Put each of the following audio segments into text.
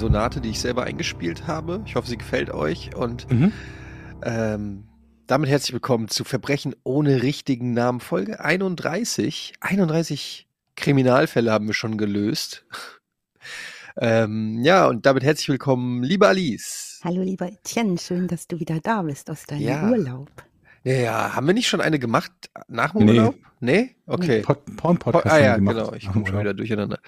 Sonate, die ich selber eingespielt habe. Ich hoffe, sie gefällt euch. Und Mhm. ähm, damit herzlich willkommen zu Verbrechen ohne richtigen Namen. Folge 31. 31 Kriminalfälle haben wir schon gelöst. ähm, ja, und damit herzlich willkommen, liebe Alice. Hallo lieber Etienne, schön, dass du wieder da bist aus deinem Ja. Urlaub. Ja, ja, haben wir nicht schon eine gemacht nach dem Nee. Urlaub? Nee? Okay. Pod Porn-Podcast ah haben wir ja, gemacht. genau. Ich komme schon wieder durcheinander.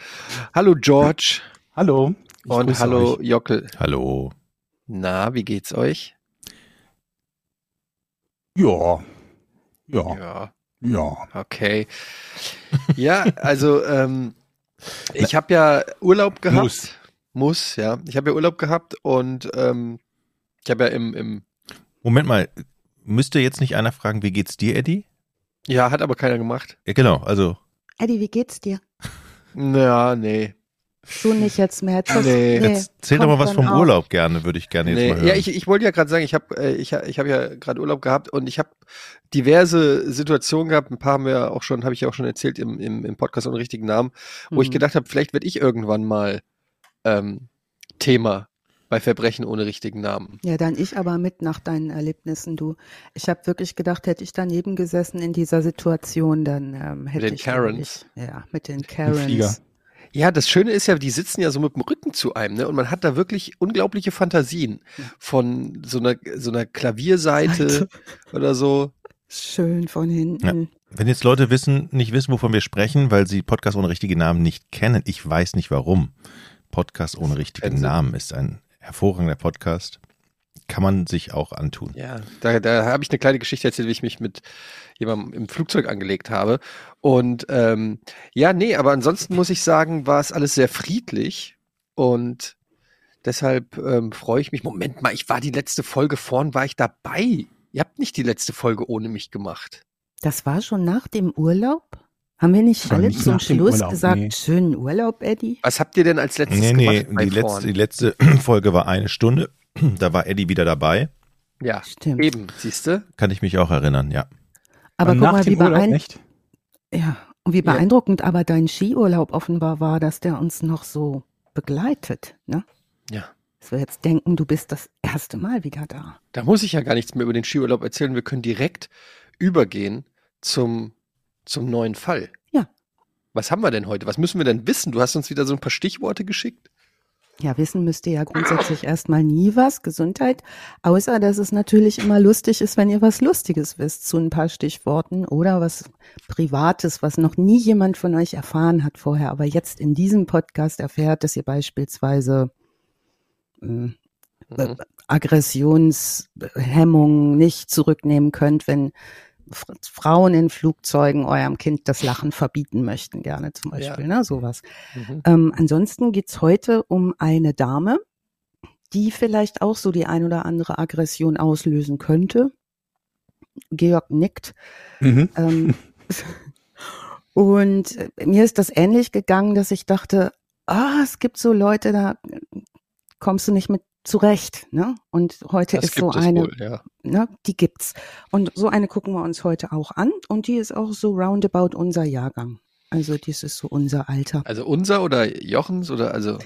Hallo George Hallo. Ich und hallo euch. Jockel. Hallo. Na, wie geht's euch? Ja. Ja. Ja, Ja. okay. Ja, also ähm, ich habe ja Urlaub gehabt. Muss. Muss, ja. Ich habe ja Urlaub gehabt und ähm, ich habe ja im, im, Moment mal, müsste jetzt nicht einer fragen, wie geht's dir, Eddie? ja, hat aber keiner gemacht. Ja, genau, also Eddie, wie geht's dir? Ja, nee. So nicht jetzt mehr. Jetzt Nee. jetzt zähl doch mal was vom auch. Urlaub gerne, würde ich gerne jetzt nee. mal hören. Ja, ich, ich wollte ja gerade sagen, ich habe äh, ich, ich hab ja gerade Urlaub gehabt und ich habe diverse Situationen gehabt. Ein paar haben wir auch schon, habe ich ja auch schon erzählt im, im, im Podcast ohne richtigen Namen, wo ich Hm. gedacht habe, vielleicht werde ich irgendwann mal ähm, Thema bei Verbrechen ohne richtigen Namen. Ja, dann ich aber mit nach deinen Erlebnissen, du. Ich habe wirklich gedacht, hätte ich daneben gesessen in dieser Situation, dann ähm, hätte den ich Karens. Ja, mit den Flieger. Ja, das Schöne ist ja, die sitzen ja so mit dem Rücken zu einem, ne? Und man hat da wirklich unglaubliche Fantasien von so einer so einer Klavierseite oder so. Schön von hinten. Wenn jetzt Leute wissen, nicht wissen, wovon wir sprechen, weil sie Podcast ohne richtige Namen nicht kennen, ich weiß nicht warum. Podcast ohne richtigen Fernsehen. Namen ist ein hervorragender Podcast. Kann man sich auch antun. Ja, da, da habe ich eine kleine Geschichte erzählt, wie ich mich mit jemandem im Flugzeug angelegt habe. Und ähm, ja, nee, aber ansonsten muss ich sagen, war es alles sehr friedlich und deshalb ähm, freue ich mich. Moment mal, ich war die letzte Folge vorn, war ich dabei. Ihr habt nicht die letzte Folge ohne mich gemacht. Das war schon nach dem Urlaub? Haben wir nicht alle zum Schluss Urlaub, gesagt, nee. schönen Urlaub, Eddie? Was habt ihr denn als letztes Nee, nee, gemacht bei die letzte, vorn? die letzte Folge war eine Stunde. Da war Eddie wieder dabei. Ja, Stimmt. eben, siehst du? Kann ich mich auch erinnern, ja. Aber guck mal, wie beeindruckend. Ja, und wie Ja. beeindruckend aber dein Skiurlaub offenbar war, dass der uns noch so begleitet, ne? Ja. Dass wir jetzt denken, du bist das erste Mal wieder da. Da muss ich ja gar nichts mehr über den Skiurlaub erzählen. Wir können direkt übergehen zum, zum neuen Fall. Ja. Was haben wir denn heute? Was müssen wir denn wissen? Du hast uns wieder so ein paar Stichworte geschickt. Ja, wissen müsst ihr ja grundsätzlich erstmal nie was, Gesundheit, außer dass es natürlich immer lustig ist, wenn ihr was Lustiges wisst zu ein paar Stichworten oder was Privates, was noch nie jemand von euch erfahren hat vorher, aber jetzt in diesem Podcast erfährt, dass ihr beispielsweise äh, Mhm. Aggressionshemmung nicht zurücknehmen könnt, wenn Frauen in Flugzeugen eurem Kind das Lachen verbieten möchten, gerne zum Beispiel, ne, sowas. Mhm. Ähm, ansonsten geht's heute um eine Dame, die vielleicht auch so die ein oder andere Aggression auslösen könnte. Georg nickt. Mhm. Ähm, und äh, mir ist das ähnlich gegangen, dass ich dachte, ah, es gibt so Leute, da kommst du nicht mit zurecht. Ne? Und heute Das ist so eine, wohl, ja. ne, die gibt's. Und so eine gucken wir uns heute auch an. Und die ist auch so roundabout unser Jahrgang. Also dies ist so unser Alter. Also unser oder Jochens oder also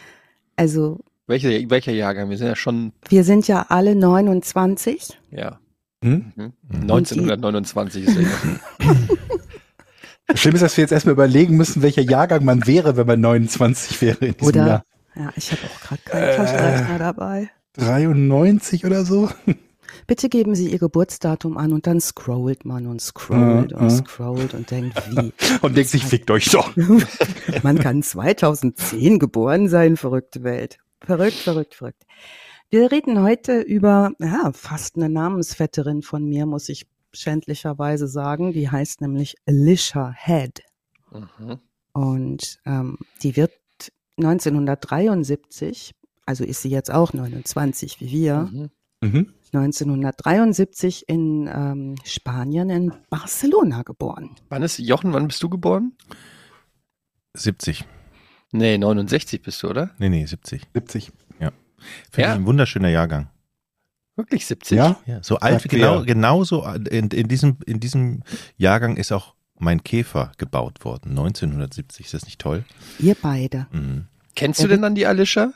Also welcher, welcher Jahrgang? Wir sind ja schon, wir sind ja alle 29. ja, Hm? mhm. Mhm. 1929 ist. Das Schlimme ist, dass wir jetzt erstmal überlegen müssen, welcher Jahrgang man wäre, wenn man 29 wäre in diesem Oder? Jahr. Ja, ich habe auch gerade keinen Äh. Taschenrechner dabei. 93 oder so? Bitte geben Sie Ihr Geburtsdatum an und dann scrollt man und scrollt Äh, und äh. scrollt und denkt, wie? Und denkt sich, fickt euch doch. Man kann 2010 geboren sein, verrückte Welt. Verrückt, verrückt, verrückt. Wir reden heute über, ja, fast eine Namensvetterin von mir, muss ich schändlicherweise sagen. Die heißt nämlich Alicia Head. Mhm. Und ähm, die wird 1973, also ist sie jetzt auch 29 wie wir, Mhm. Mhm. 1973 in ähm, Spanien, in Barcelona geboren. Wann ist Jochen, wann bist du geboren? 70. Nee, 69 bist du, oder? Nee, nee, 70. 70. Finde Ja. ich ein wunderschöner Jahrgang. Wirklich 70? Ja? Ja, so alt, Sagt genau, wer? genauso in, in, diesem, in diesem Jahrgang ist auch mein Käfer gebaut worden. 1970, ist das nicht toll? Ihr beide. Mhm. Kennst du denn dann die Alicia?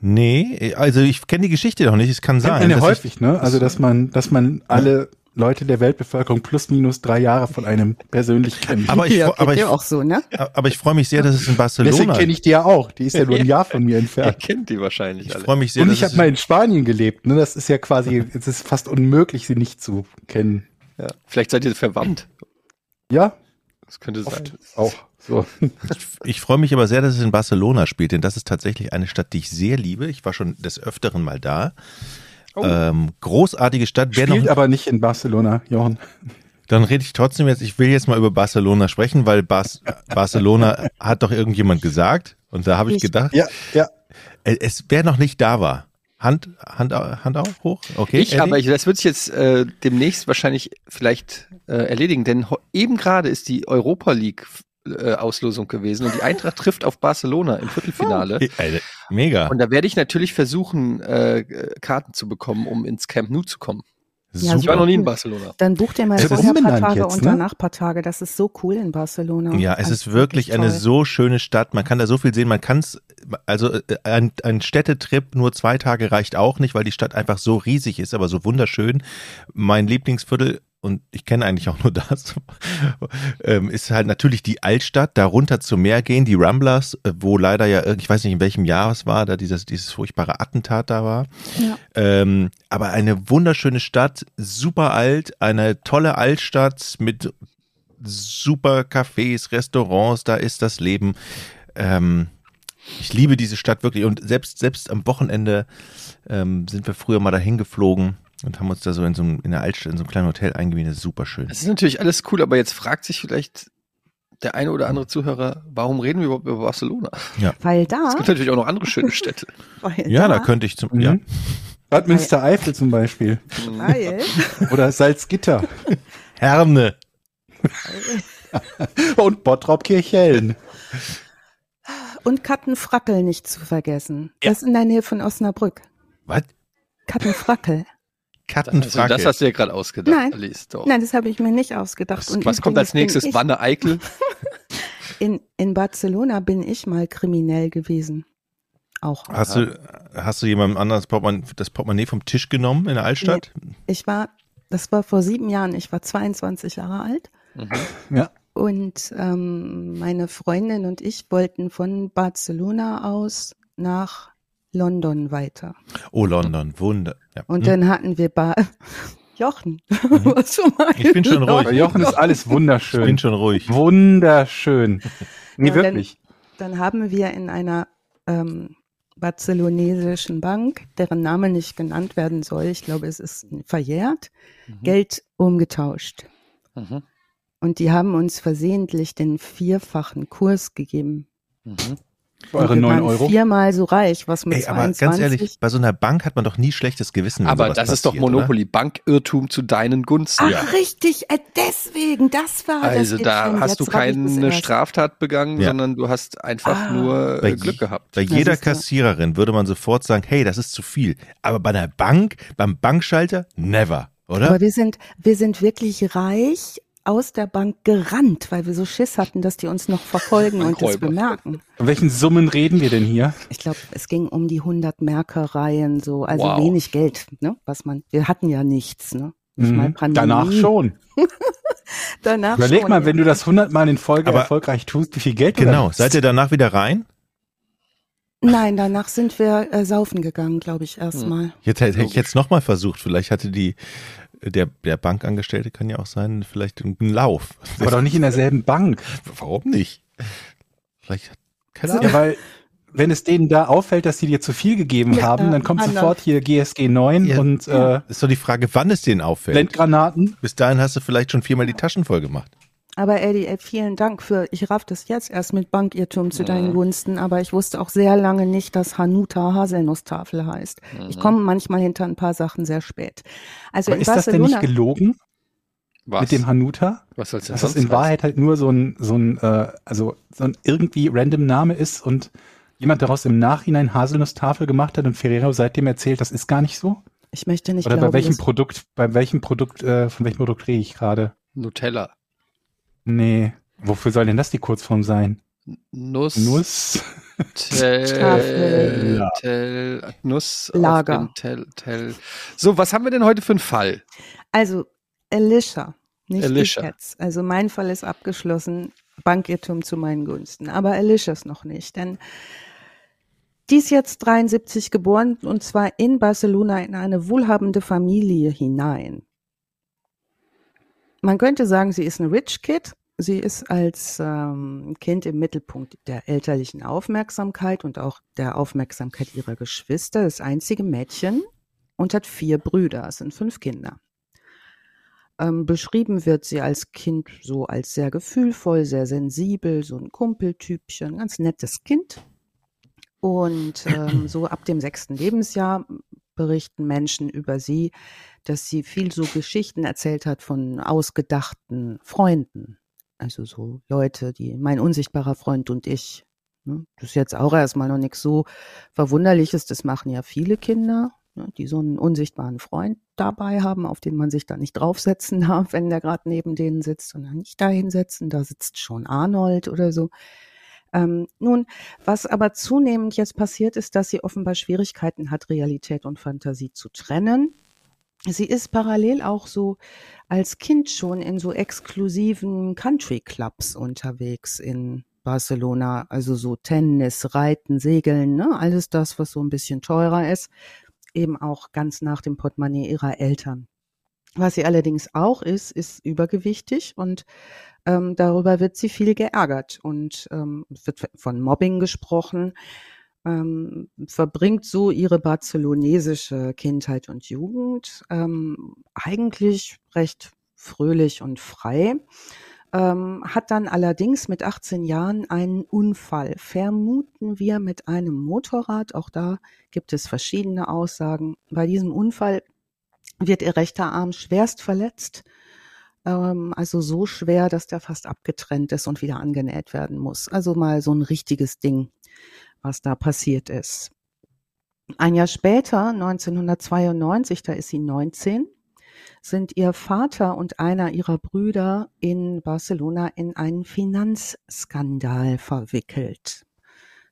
Nee, also ich kenne die Geschichte noch nicht, es kann sein. ja dass ich- häufig, ne? Also, dass man, dass man alle Leute der Weltbevölkerung plus minus drei Jahre von einem persönlich kennt. Aber ich, ja, aber ich, auch so, ne? aber ich freue mich sehr, dass es in Deswegen Barcelona. kenne ich die ja auch. Die ist ja nur ein Jahr von mir Er entfernt. kennt die wahrscheinlich Ich alle. freue mich sehr, Und ich habe mal in Spanien gelebt. Ne? Das ist ja quasi, es ist fast unmöglich, sie nicht zu kennen. Ja. Vielleicht seid ihr verwandt. Ja, Das könnte sein. oft auch. So. Ich freue mich aber sehr, dass es in Barcelona spielt, denn das ist tatsächlich eine Stadt, die ich sehr liebe. Ich war schon des Öfteren mal da. Ähm, großartige Stadt. Wer Spielt noch, aber nicht in Barcelona, Jochen. dann rede ich trotzdem jetzt, ich will jetzt mal über Barcelona sprechen, weil Bas Barcelona hat doch irgendjemand gesagt. Und da habe ich gedacht, Ja, ja. es wer noch nicht da war. Hand, Hand, Hand auf, hoch? Okay. Ich, Eddie? aber ich, das wird sich jetzt äh, demnächst wahrscheinlich vielleicht äh, erledigen, denn eben gerade ist die Europa League äh, Auslosung gewesen und die Eintracht trifft auf Barcelona im Viertelfinale. Äh, Mega. Und da werde ich natürlich versuchen, äh, Karten zu bekommen, um ins Camp Nou zu kommen. Ja, Ich war noch nie in. Barcelona. Dann bucht ihr mal ist vorher ein paar Tage jetzt, und ne? danach ein paar Tage. Das ist so cool in Barcelona. Ja, es Also ist wirklich eine toll. so schöne Stadt. Man kann da so viel sehen. Man kann es, also äh, ein, ein Städtetrip nur zwei Tage reicht auch nicht, weil die Stadt einfach so riesig ist, aber so wunderschön. Mein Lieblingsviertel und ich kenne eigentlich auch nur das, ähm, ist halt natürlich die Altstadt, darunter zum Meer gehen, die Ramblers, äh, wo leider ja, ich weiß nicht in welchem Jahr es war, da dieses, dieses furchtbare Attentat da war. Ja. Ähm, aber eine wunderschöne Stadt, super alt, eine tolle Altstadt mit super Cafés, Restaurants, da ist das Leben. Ähm, ich liebe diese Stadt wirklich und selbst, selbst am Wochenende ähm, sind wir früher mal dahin geflogen und haben uns da so in so einem, in der Altstadt, in so einem kleinen Hotel eingemietet. Super schön. Das ist natürlich alles cool, aber jetzt fragt sich vielleicht der eine oder andere Zuhörer, warum reden wir überhaupt über Barcelona? Weil da, Es gibt natürlich auch noch andere schöne Städte. weil Ja, da könnte ich zum, Mhm. ja. Bad Münstereifel zum Beispiel. weil, Oder Salzgitter. Herne. Und Bottrop Kirchhellen. und Kattenfrackel nicht zu vergessen. Das ist in der Nähe von Osnabrück. Was? Kattenfrackel. Also Kattenfracke. das hast du ja gerade ausgedacht, Nein. Alice. Doch. Nein, das habe ich mir nicht ausgedacht. Was, was kommt als nächstes? Wanne Eickel? In, in Barcelona bin ich mal kriminell gewesen. Auch. hast du, hast du jemandem anderen das Portemonnaie, das Portemonnaie vom Tisch genommen in der Altstadt? Ich war, das war vor sieben Jahren, ich war 22 Jahre alt. Mhm. Ja. Und ähm, meine Freundin und ich wollten von Barcelona aus nach London weiter. Oh, London, Wunder. Ja. Und Hm. dann hatten wir Bar Jochen. Was du meinst? Ich bin schon ruhig. Bei Jochen ist alles ich bin wunderschön. schon ruhig. Wunderschön. Nee, Ja, dann- wirklich. Dann haben wir in einer ähm, barzelonesischen Bank, deren Name nicht genannt werden soll, ich glaube, es ist verjährt, Geld umgetauscht. Mhm. Und die haben uns versehentlich den vierfachen Kurs gegeben. Mhm. Für eure Und wir 9 waren Euro. Viermal so reich, was mit Ey, aber 22. ganz ehrlich, bei so einer Bank hat man doch nie schlechtes Gewissen. Aber das ist doch Monopoly, Bankirrtum zu deinen Gunsten. Ach, richtig, äh, deswegen, das war Also das da hast du keine. Straftat begangen, Ja. sondern du hast einfach Ah. nur Oder? Bei äh, Glück gehabt. Bei jeder. Kassiererin würde man sofort sagen, hey, das ist zu viel. Aber bei einer Bank, beim Bankschalter, never, oder? Aber wir sind, wir sind wirklich reich aus der Bank gerannt, weil wir so Schiss hatten, dass die uns noch verfolgen und das bemerken. Von welchen Summen reden wir denn hier? Ich glaube, es ging um die 100 Merkereien, so, also Wow. wenig Geld, ne, was man, wir hatten ja nichts, ne. Mhm. Danach schon. Danach Überleg schon, mal, ja. wenn du das 100 Mal in Folge Aber- erfolgreich tust, wie viel Geld du genau. Seid ihr danach wieder rein? Nein, danach sind wir äh, saufen gegangen, glaube ich, erstmal. Jetzt hätte ich jetzt nochmal versucht. Vielleicht hatte die, der, der Bankangestellte kann ja auch sein, vielleicht einen Lauf. Aber doch nicht in derselben Bank. Warum nicht? Vielleicht, keine Ja, Ahnung. weil wenn es denen da auffällt, dass sie dir zu viel gegeben Ja, haben, dann kommt anders. sofort hier GSG 9 Ja. und äh, Ist doch die Frage, wann es denen auffällt. Blendgranaten. Bis dahin hast du vielleicht schon viermal die Taschen voll gemacht. Aber Eddie, ey, vielen Dank für, ich raff das jetzt erst mit Bankirrtum zu deinen Gunsten, aber ich wusste auch sehr lange nicht, dass Hanuta Haselnusstafel heißt. Ich komme manchmal hinter ein paar Sachen sehr spät. Also Aber in ist das denn Barcelona, nicht gelogen Was? mit dem Hanuta? Was soll's denn Dass das in Wahrheit halt nur so ein, so ein, äh, also so ein irgendwie random Name ist und jemand daraus im Nachhinein Haselnusstafel gemacht hat und Ferrero seitdem erzählt, das ist gar nicht so? ich möchte nicht Oder glauben, bei welchem Produkt, bei welchem Produkt, äh, von welchem Produkt rede ich gerade? Nutella. Nee. Wofür soll denn das die Kurzform sein? Nuss. Nuss? Tell, Tafel. Tell, Nuss auf Lager. dem Tell, Tell. So, was haben wir denn heute für einen Fall? Also Alicia, nicht Alicia. ich jetzt. Also mein Fall ist abgeschlossen, Bankirrtum zu meinen Gunsten. Aber Alicia ist noch nicht, denn die ist jetzt 73 geboren und zwar in Barcelona in eine wohlhabende Familie hinein. Man könnte sagen, sie ist ein Rich Kid. Sie ist als ähm, Kind im Mittelpunkt der elterlichen Aufmerksamkeit und auch der Aufmerksamkeit ihrer Geschwister, das einzige Mädchen und hat vier Brüder, es sind fünf Kinder. Ähm, beschrieben wird sie als Kind so als sehr gefühlvoll, sehr sensibel, so ein Kumpeltypchen, ganz nettes Kind. Und ähm, so ab dem sechsten Lebensjahr berichten Menschen über sie, dass sie viel so Geschichten erzählt hat von ausgedachten Freunden. Also so Leute, die mein unsichtbarer Freund und ich. ne? Das ist jetzt auch erstmal noch nichts so Verwunderliches. Das machen ja viele Kinder, ne, die so einen unsichtbaren Freund dabei haben, auf den man sich da nicht draufsetzen darf, wenn der gerade neben denen sitzt, sondern nicht da hinsetzen. Da sitzt schon Arnold oder so. Ähm, nun, was aber zunehmend jetzt passiert, ist, dass sie offenbar Schwierigkeiten hat, Realität und Fantasie zu trennen. Sie ist parallel auch so als Kind schon in so exklusiven Country Clubs unterwegs in Barcelona, also so Tennis, Reiten, Segeln, ne? alles das, was so ein bisschen teurer ist, eben auch ganz nach dem Portemonnaie ihrer Eltern. Was sie allerdings auch ist, ist übergewichtig und ähm, darüber wird sie viel geärgert und ähm, wird von Mobbing gesprochen, ähm, verbringt so ihre barcelonesische Kindheit und Jugend ähm, eigentlich recht fröhlich und frei. Ähm, hat dann allerdings mit 18 Jahren einen Unfall, vermuten wir mit einem Motorrad. Auch da gibt es verschiedene Aussagen. Bei diesem Unfall wird ihr rechter Arm schwerst verletzt. Ähm, also so schwer, dass der fast abgetrennt ist und wieder angenäht werden muss. Also mal so ein richtiges Ding, was da passiert ist. Ein Jahr später, 1992, da ist sie 19, sind ihr Vater und einer ihrer Brüder in Barcelona in einen Finanzskandal verwickelt.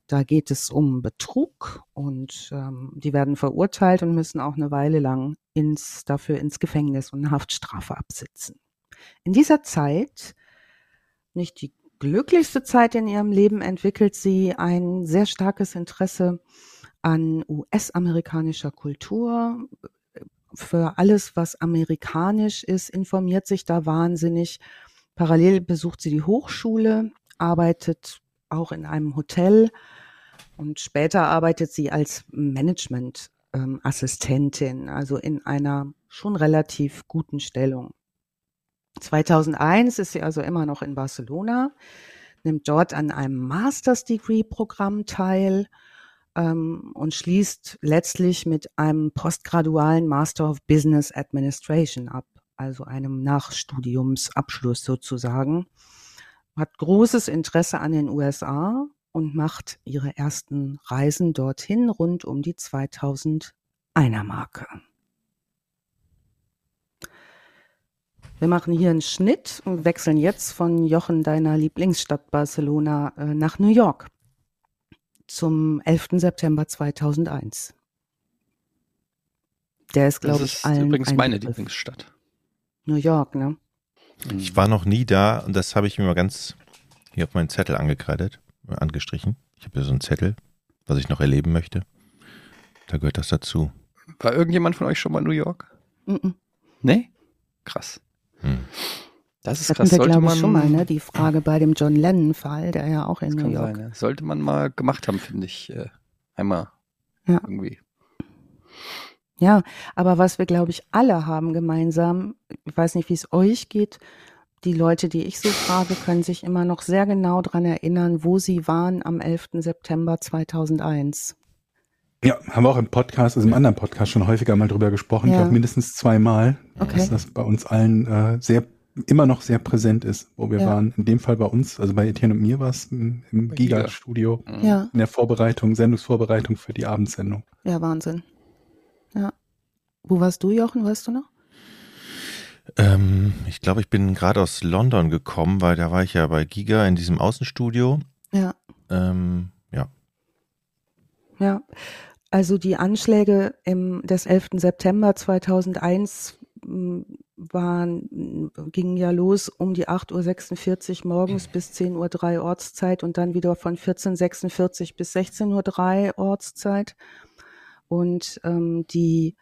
Da geht es um Betrug und ähm, die werden verurteilt und müssen auch eine Weile lang ins, dafür ins Gefängnis und eine Haftstrafe absitzen. In dieser Zeit, nicht die glücklichste Zeit in ihrem Leben, entwickelt sie ein sehr starkes Interesse an US-amerikanischer Kultur. Für alles, was amerikanisch ist, informiert sich da wahnsinnig. Parallel besucht sie die Hochschule, arbeitet auch in einem Hotel und später arbeitet sie als Management-Assistentin, also in einer schon relativ guten Stellung. 2001 ist sie also immer noch in Barcelona, nimmt dort an einem Master's Degree Programm teil ähm, und schließt letztlich mit einem postgradualen Master of Business Administration ab, also einem Nachstudiumsabschluss sozusagen. Hat großes Interesse an den USA und macht ihre ersten Reisen dorthin rund um die 2001er Marke. Wir machen hier einen Schnitt und wechseln jetzt von Jochen, deiner Lieblingsstadt Barcelona, äh, nach New York zum 11. September 2001. Der ist, Das glaube ich, ist allen übrigens ein meine Begriff. Lieblingsstadt. New York, ne? Ich war noch nie da und das habe ich mir mal ganz hier auf meinen Zettel angekreidet, äh, angestrichen. Ich habe hier so einen Zettel, was ich noch erleben möchte. Da gehört das dazu. War irgendjemand von euch schon mal in New York? Mhm. Nee? Krass. Hm. Das ist Hatten krass. wir, Sollte glaube man, ich, schon mal, ne? Die Frage bei dem John Lennon-Fall, der ja auch in New York. sein, ja. Sollte man mal gemacht haben, finde ich. Äh, einmal Ja. irgendwie. Ja, aber was wir, glaube ich, alle haben gemeinsam, ich weiß nicht, wie es euch geht, die Leute, die ich so frage, können sich immer noch sehr genau dran erinnern, wo sie waren am 11. September 2001. Ja, haben wir auch im Podcast, also im anderen Podcast schon häufiger mal drüber gesprochen. Ich Ja. glaube mindestens zweimal, Okay. dass das bei uns allen äh, sehr immer noch sehr präsent ist, wo wir Ja. waren. In dem Fall bei uns, also bei Etienne und mir war es im, im. Giga-Studio. Ja, in der Vorbereitung, Sendungsvorbereitung für die Abendsendung. ja, Wahnsinn. Ja. Wo warst du, Jochen, weißt du noch? Ähm, ich glaube, ich bin gerade aus London gekommen, weil da war ich ja bei Giga in diesem Außenstudio. Ja, Ähm, ja, Ja, also die Anschläge im, des 11. September 2001 m, waren, gingen ja los um die 8.46 Uhr morgens bis 10.03 Uhr Ortszeit und dann wieder von 14.46 Uhr bis 16.03 Uhr Ortszeit. Und ähm, die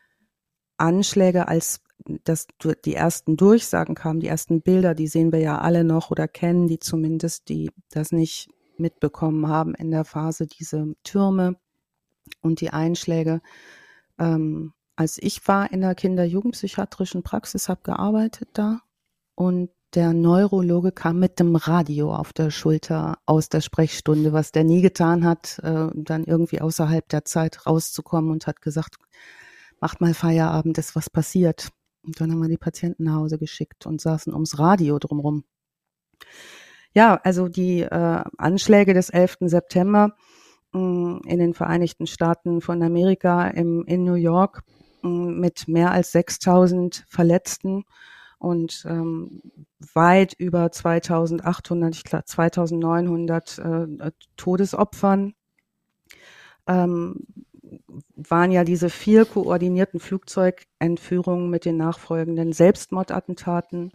Anschläge, als das, die ersten Durchsagen kamen, die ersten Bilder, die sehen wir ja alle noch oder kennen die zumindest, die das nicht mitbekommen haben in der Phase, diese Türme und die Einschläge. Ähm, als ich war in der Kinder-Jugendpsychiatrischen Praxis, habe gearbeitet da und der Neurologe kam mit dem Radio auf der Schulter aus der Sprechstunde, was der nie getan hat, äh, dann irgendwie außerhalb der Zeit rauszukommen und hat gesagt, macht mal Feierabend, ist was passiert. Und dann haben wir die Patienten nach Hause geschickt und saßen ums Radio drumrum. Ja, also die äh, Anschläge des 11. September in den Vereinigten Staaten von Amerika im, in New York mm, mit mehr als 6000 Verletzten und ähm, weit über 2800, ich glaube 2900 äh, Todesopfern. Ähm, waren ja diese vier koordinierten Flugzeugentführungen mit den nachfolgenden Selbstmordattentaten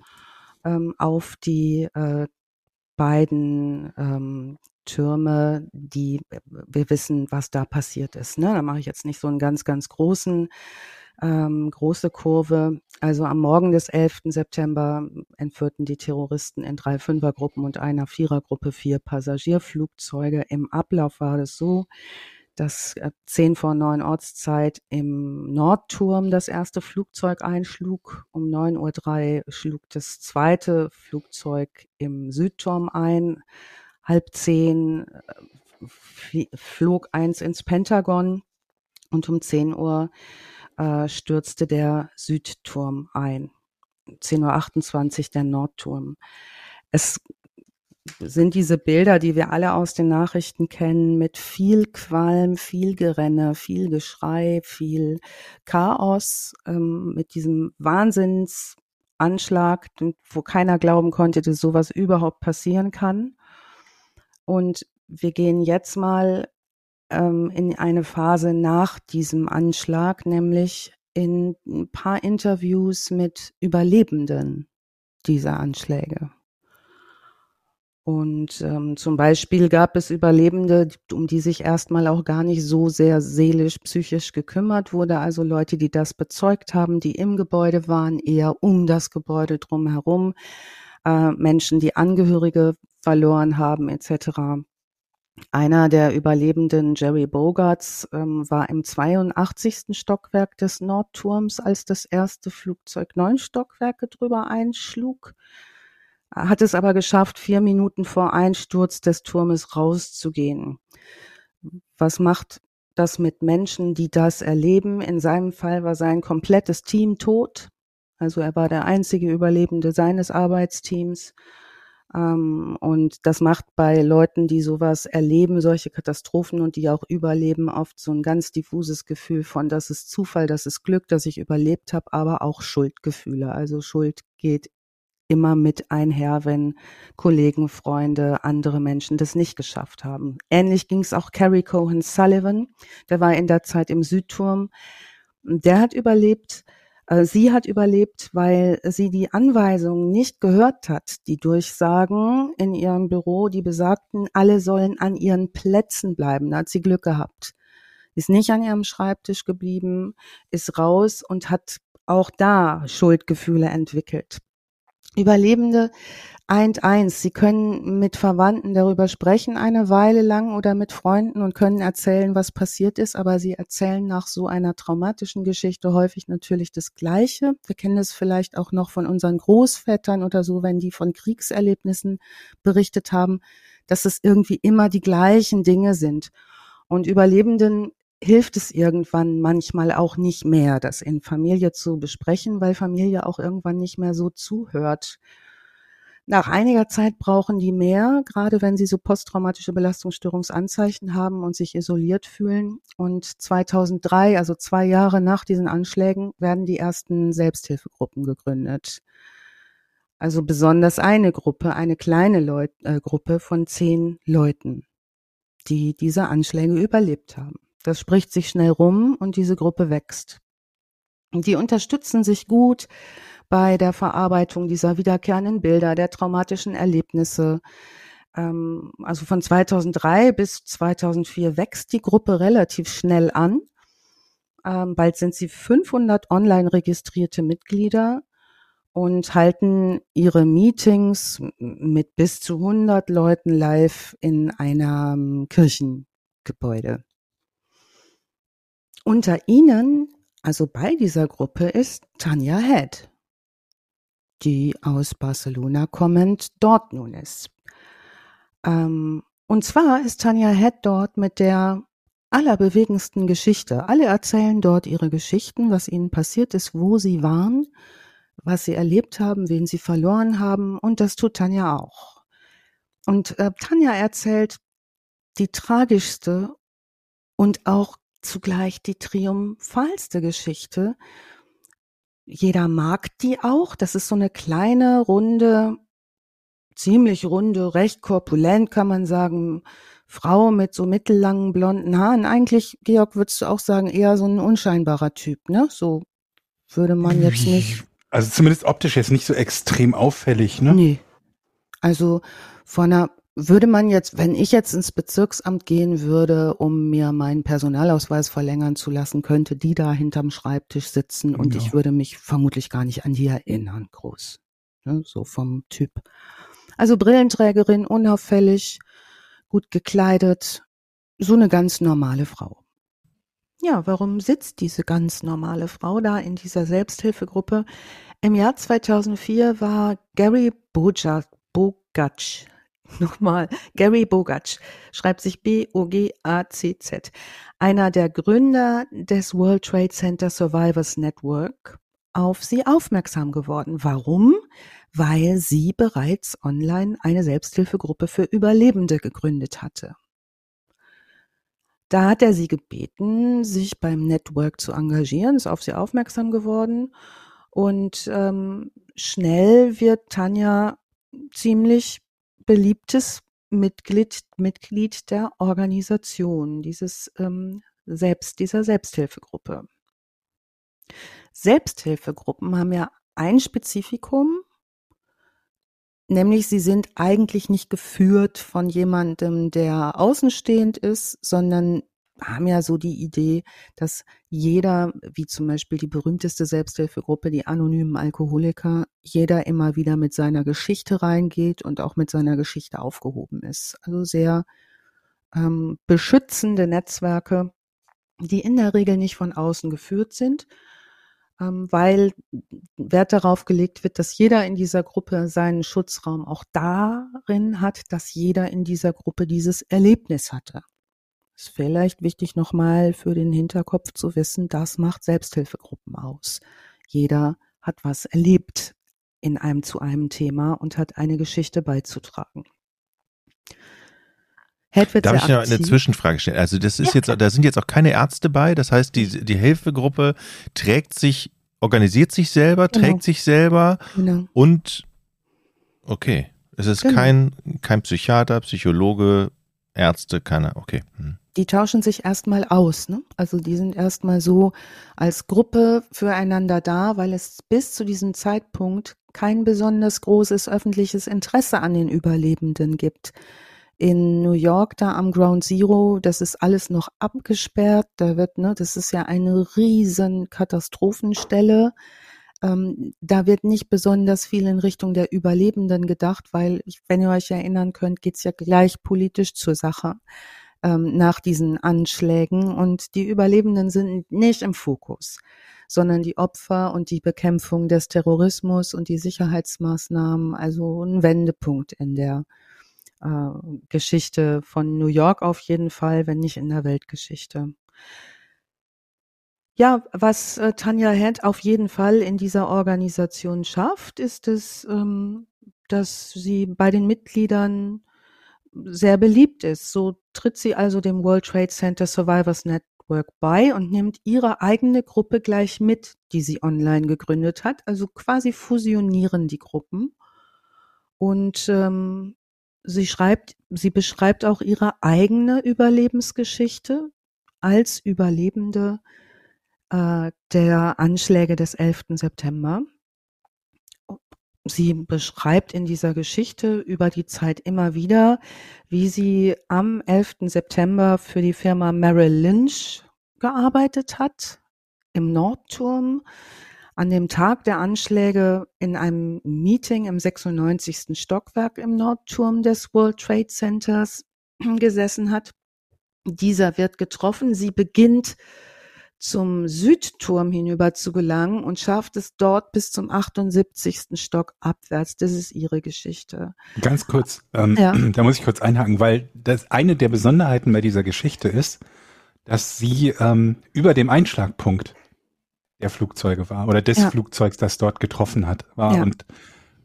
ähm, auf die äh, beiden ähm, Türme, die wir wissen, was da passiert ist. Ne? Da mache ich jetzt nicht so einen ganz, ganz großen, ähm, große Kurve. Also am Morgen des 11. September entführten die Terroristen in drei Fünfergruppen und einer Vierergruppe vier Passagierflugzeuge. Im Ablauf war es so, dass äh, zehn vor neun Ortszeit im Nordturm das erste Flugzeug einschlug. Um 9.03 Uhr schlug das zweite Flugzeug im Südturm ein. Halb zehn äh, flog eins ins Pentagon und um 10 Uhr äh, stürzte der Südturm ein. 10.28 Uhr der Nordturm. Es sind diese Bilder, die wir alle aus den Nachrichten kennen, mit viel Qualm, viel Gerenne, viel Geschrei, viel Chaos, ähm, mit diesem Wahnsinnsanschlag, wo keiner glauben konnte, dass sowas überhaupt passieren kann. Und wir gehen jetzt mal ähm, in eine Phase nach diesem Anschlag, nämlich in ein paar Interviews mit Überlebenden dieser Anschläge. Und ähm, zum Beispiel gab es Überlebende, um die sich erstmal auch gar nicht so sehr seelisch, psychisch gekümmert wurde. Also Leute, die das bezeugt haben, die im Gebäude waren, eher um das Gebäude drumherum. Äh, Menschen, die Angehörige verloren haben, etc. Einer der Überlebenden, Jerry Bogarts, ähm, war im 82. Stockwerk des Nordturms, als das erste Flugzeug neun Stockwerke drüber einschlug hat es aber geschafft, vier Minuten vor Einsturz des Turmes rauszugehen. Was macht das mit Menschen, die das erleben? In seinem Fall war sein komplettes Team tot. Also er war der einzige Überlebende seines Arbeitsteams. Ähm, und das macht bei Leuten, die sowas erleben, solche Katastrophen und die auch überleben, oft so ein ganz diffuses Gefühl von, das ist Zufall, das ist Glück, dass ich überlebt habe, aber auch Schuldgefühle. Also Schuld geht immer mit einher, wenn Kollegen, Freunde, andere Menschen das nicht geschafft haben. Ähnlich ging es auch Carrie Cohen Sullivan, der war in der Zeit im Südturm. Der hat überlebt, sie hat überlebt, weil sie die Anweisungen nicht gehört hat, die Durchsagen in ihrem Büro, die besagten, alle sollen an ihren Plätzen bleiben. Da hat sie Glück gehabt. Ist nicht an ihrem Schreibtisch geblieben, ist raus und hat auch da Schuldgefühle entwickelt. Überlebende eint eins. Sie können mit Verwandten darüber sprechen eine Weile lang oder mit Freunden und können erzählen, was passiert ist, aber sie erzählen nach so einer traumatischen Geschichte häufig natürlich das Gleiche. Wir kennen es vielleicht auch noch von unseren Großvätern oder so, wenn die von Kriegserlebnissen berichtet haben, dass es irgendwie immer die gleichen Dinge sind. Und Überlebenden hilft es irgendwann manchmal auch nicht mehr, das in Familie zu besprechen, weil Familie auch irgendwann nicht mehr so zuhört. Nach einiger Zeit brauchen die mehr, gerade wenn sie so posttraumatische Belastungsstörungsanzeichen haben und sich isoliert fühlen. Und 2003, also zwei Jahre nach diesen Anschlägen, werden die ersten Selbsthilfegruppen gegründet. Also besonders eine Gruppe, eine kleine Leut äh, Gruppe von zehn Leuten, die diese Anschläge überlebt haben. Das spricht sich schnell rum und diese Gruppe wächst. Die unterstützen sich gut bei der Verarbeitung dieser wiederkehrenden Bilder, der traumatischen Erlebnisse. Ähm, also von 2003 bis 2004 wächst die Gruppe relativ schnell an. Ähm, bald sind sie 500 online registrierte Mitglieder und halten ihre Meetings mit bis zu 100 Leuten live in einem Kirchengebäude. Unter ihnen, also bei dieser Gruppe, ist Tanja Head, die aus Barcelona kommend dort nun ist. Ähm, und zwar ist Tanja Head dort mit der allerbewegendsten Geschichte. Alle erzählen dort ihre Geschichten, was ihnen passiert ist, wo sie waren, was sie erlebt haben, wen sie verloren haben. Und das tut Tanja auch. Und äh, Tanja erzählt die tragischste und auch zugleich die triumphalste Geschichte. Jeder mag die auch. Das ist so eine kleine, runde, ziemlich runde, recht korpulent, kann man sagen, Frau mit so mittellangen blonden Haaren. Eigentlich, Georg, würdest du auch sagen, eher so ein unscheinbarer Typ, ne? So würde man jetzt nicht. Also zumindest optisch jetzt nicht so extrem auffällig, ne? Nee. Also von einer würde man jetzt, wenn ich jetzt ins Bezirksamt gehen würde, um mir meinen Personalausweis verlängern zu lassen, könnte die da hinterm Schreibtisch sitzen und Ja. ich würde mich vermutlich gar nicht an die erinnern, groß. Ne, so vom Typ. Also Brillenträgerin, unauffällig, gut gekleidet, so eine ganz normale Frau. Ja, warum sitzt diese ganz normale Frau da in dieser Selbsthilfegruppe? Im Jahr 2004 war Gary Bogatsch, Bogatsch Nochmal, Gary Bogatsch schreibt sich B-O-G-A-C-Z, einer der Gründer des World Trade Center Survivors Network, auf sie aufmerksam geworden. Warum? Weil sie bereits online eine Selbsthilfegruppe für Überlebende gegründet hatte. Da hat er sie gebeten, sich beim Network zu engagieren, ist auf sie aufmerksam geworden und ähm, schnell wird Tanja ziemlich beliebtes Mitglied, Mitglied der Organisation, dieses ähm, Selbst, dieser Selbsthilfegruppe. Selbsthilfegruppen haben ja ein Spezifikum, nämlich sie sind eigentlich nicht geführt von jemandem, der außenstehend ist, sondern haben ja so die Idee, dass jeder, wie zum Beispiel die berühmteste Selbsthilfegruppe, die anonymen Alkoholiker, jeder immer wieder mit seiner Geschichte reingeht und auch mit seiner Geschichte aufgehoben ist. Also sehr ähm, beschützende Netzwerke, die in der Regel nicht von außen geführt sind, ähm, weil Wert darauf gelegt wird, dass jeder in dieser Gruppe seinen Schutzraum auch darin hat, dass jeder in dieser Gruppe dieses Erlebnis hatte. Ist vielleicht wichtig nochmal für den Hinterkopf zu wissen, das macht Selbsthilfegruppen aus. Jeder hat was erlebt in einem zu einem Thema und hat eine Geschichte beizutragen. Darf ich noch eine. Zwischenfrage stellen? Also das ist Ja, jetzt, da sind jetzt auch keine Ärzte bei. Das heißt, die, die Hilfegruppe trägt sich, organisiert sich selber, Genau. trägt sich selber Genau. und okay. Es ist Genau. kein, kein Psychiater, Psychologe, Ärzte, keiner. Okay. Hm. Die tauschen sich erstmal aus. Ne? Also die sind erstmal so als Gruppe füreinander da, weil es bis zu diesem Zeitpunkt kein besonders großes öffentliches Interesse an den Überlebenden gibt. In New York, da am Ground Zero, das ist alles noch abgesperrt. Da wird, ne, das ist ja eine riesen Katastrophenstelle. Ähm, da wird nicht besonders viel in Richtung der Überlebenden gedacht, weil, wenn ihr euch erinnern könnt, geht's ja gleich politisch zur Sache ähm, nach diesen Anschlägen und die Überlebenden sind nicht im Fokus, sondern die Opfer und die Bekämpfung des Terrorismus und die Sicherheitsmaßnahmen, also ein Wendepunkt in der äh, Geschichte von New York auf jeden Fall, wenn nicht in der Weltgeschichte. Ja, was äh, Tanja Head auf jeden Fall in dieser Organisation schafft, ist es, ähm, dass sie bei den Mitgliedern sehr beliebt ist. So tritt sie also dem World Trade Center Survivors Network bei und nimmt ihre eigene Gruppe gleich mit, die sie online gegründet hat. Also quasi fusionieren die Gruppen. Und ähm, sie schreibt, sie beschreibt auch ihre eigene Überlebensgeschichte. als Überlebende äh, der Anschläge des 11. September. Sie beschreibt in dieser Geschichte über die Zeit immer wieder, wie sie am 11. September für die Firma Merrill Lynch gearbeitet hat, im Nordturm, an dem Tag der Anschläge in einem Meeting im 96. Stockwerk im Nordturm des World Trade Centers gesessen hat. Dieser wird getroffen. Sie beginnt zum Südturm hinüber zu gelangen und schafft es dort bis zum 78. Stock abwärts. Das ist ihre Geschichte. Ganz kurz, ähm, ja. da muss ich kurz einhaken, weil das eine der Besonderheiten bei dieser Geschichte ist, dass sie ähm, über dem Einschlagpunkt der Flugzeuge war oder des ja. Flugzeugs, das dort getroffen hat, war. Ja. Und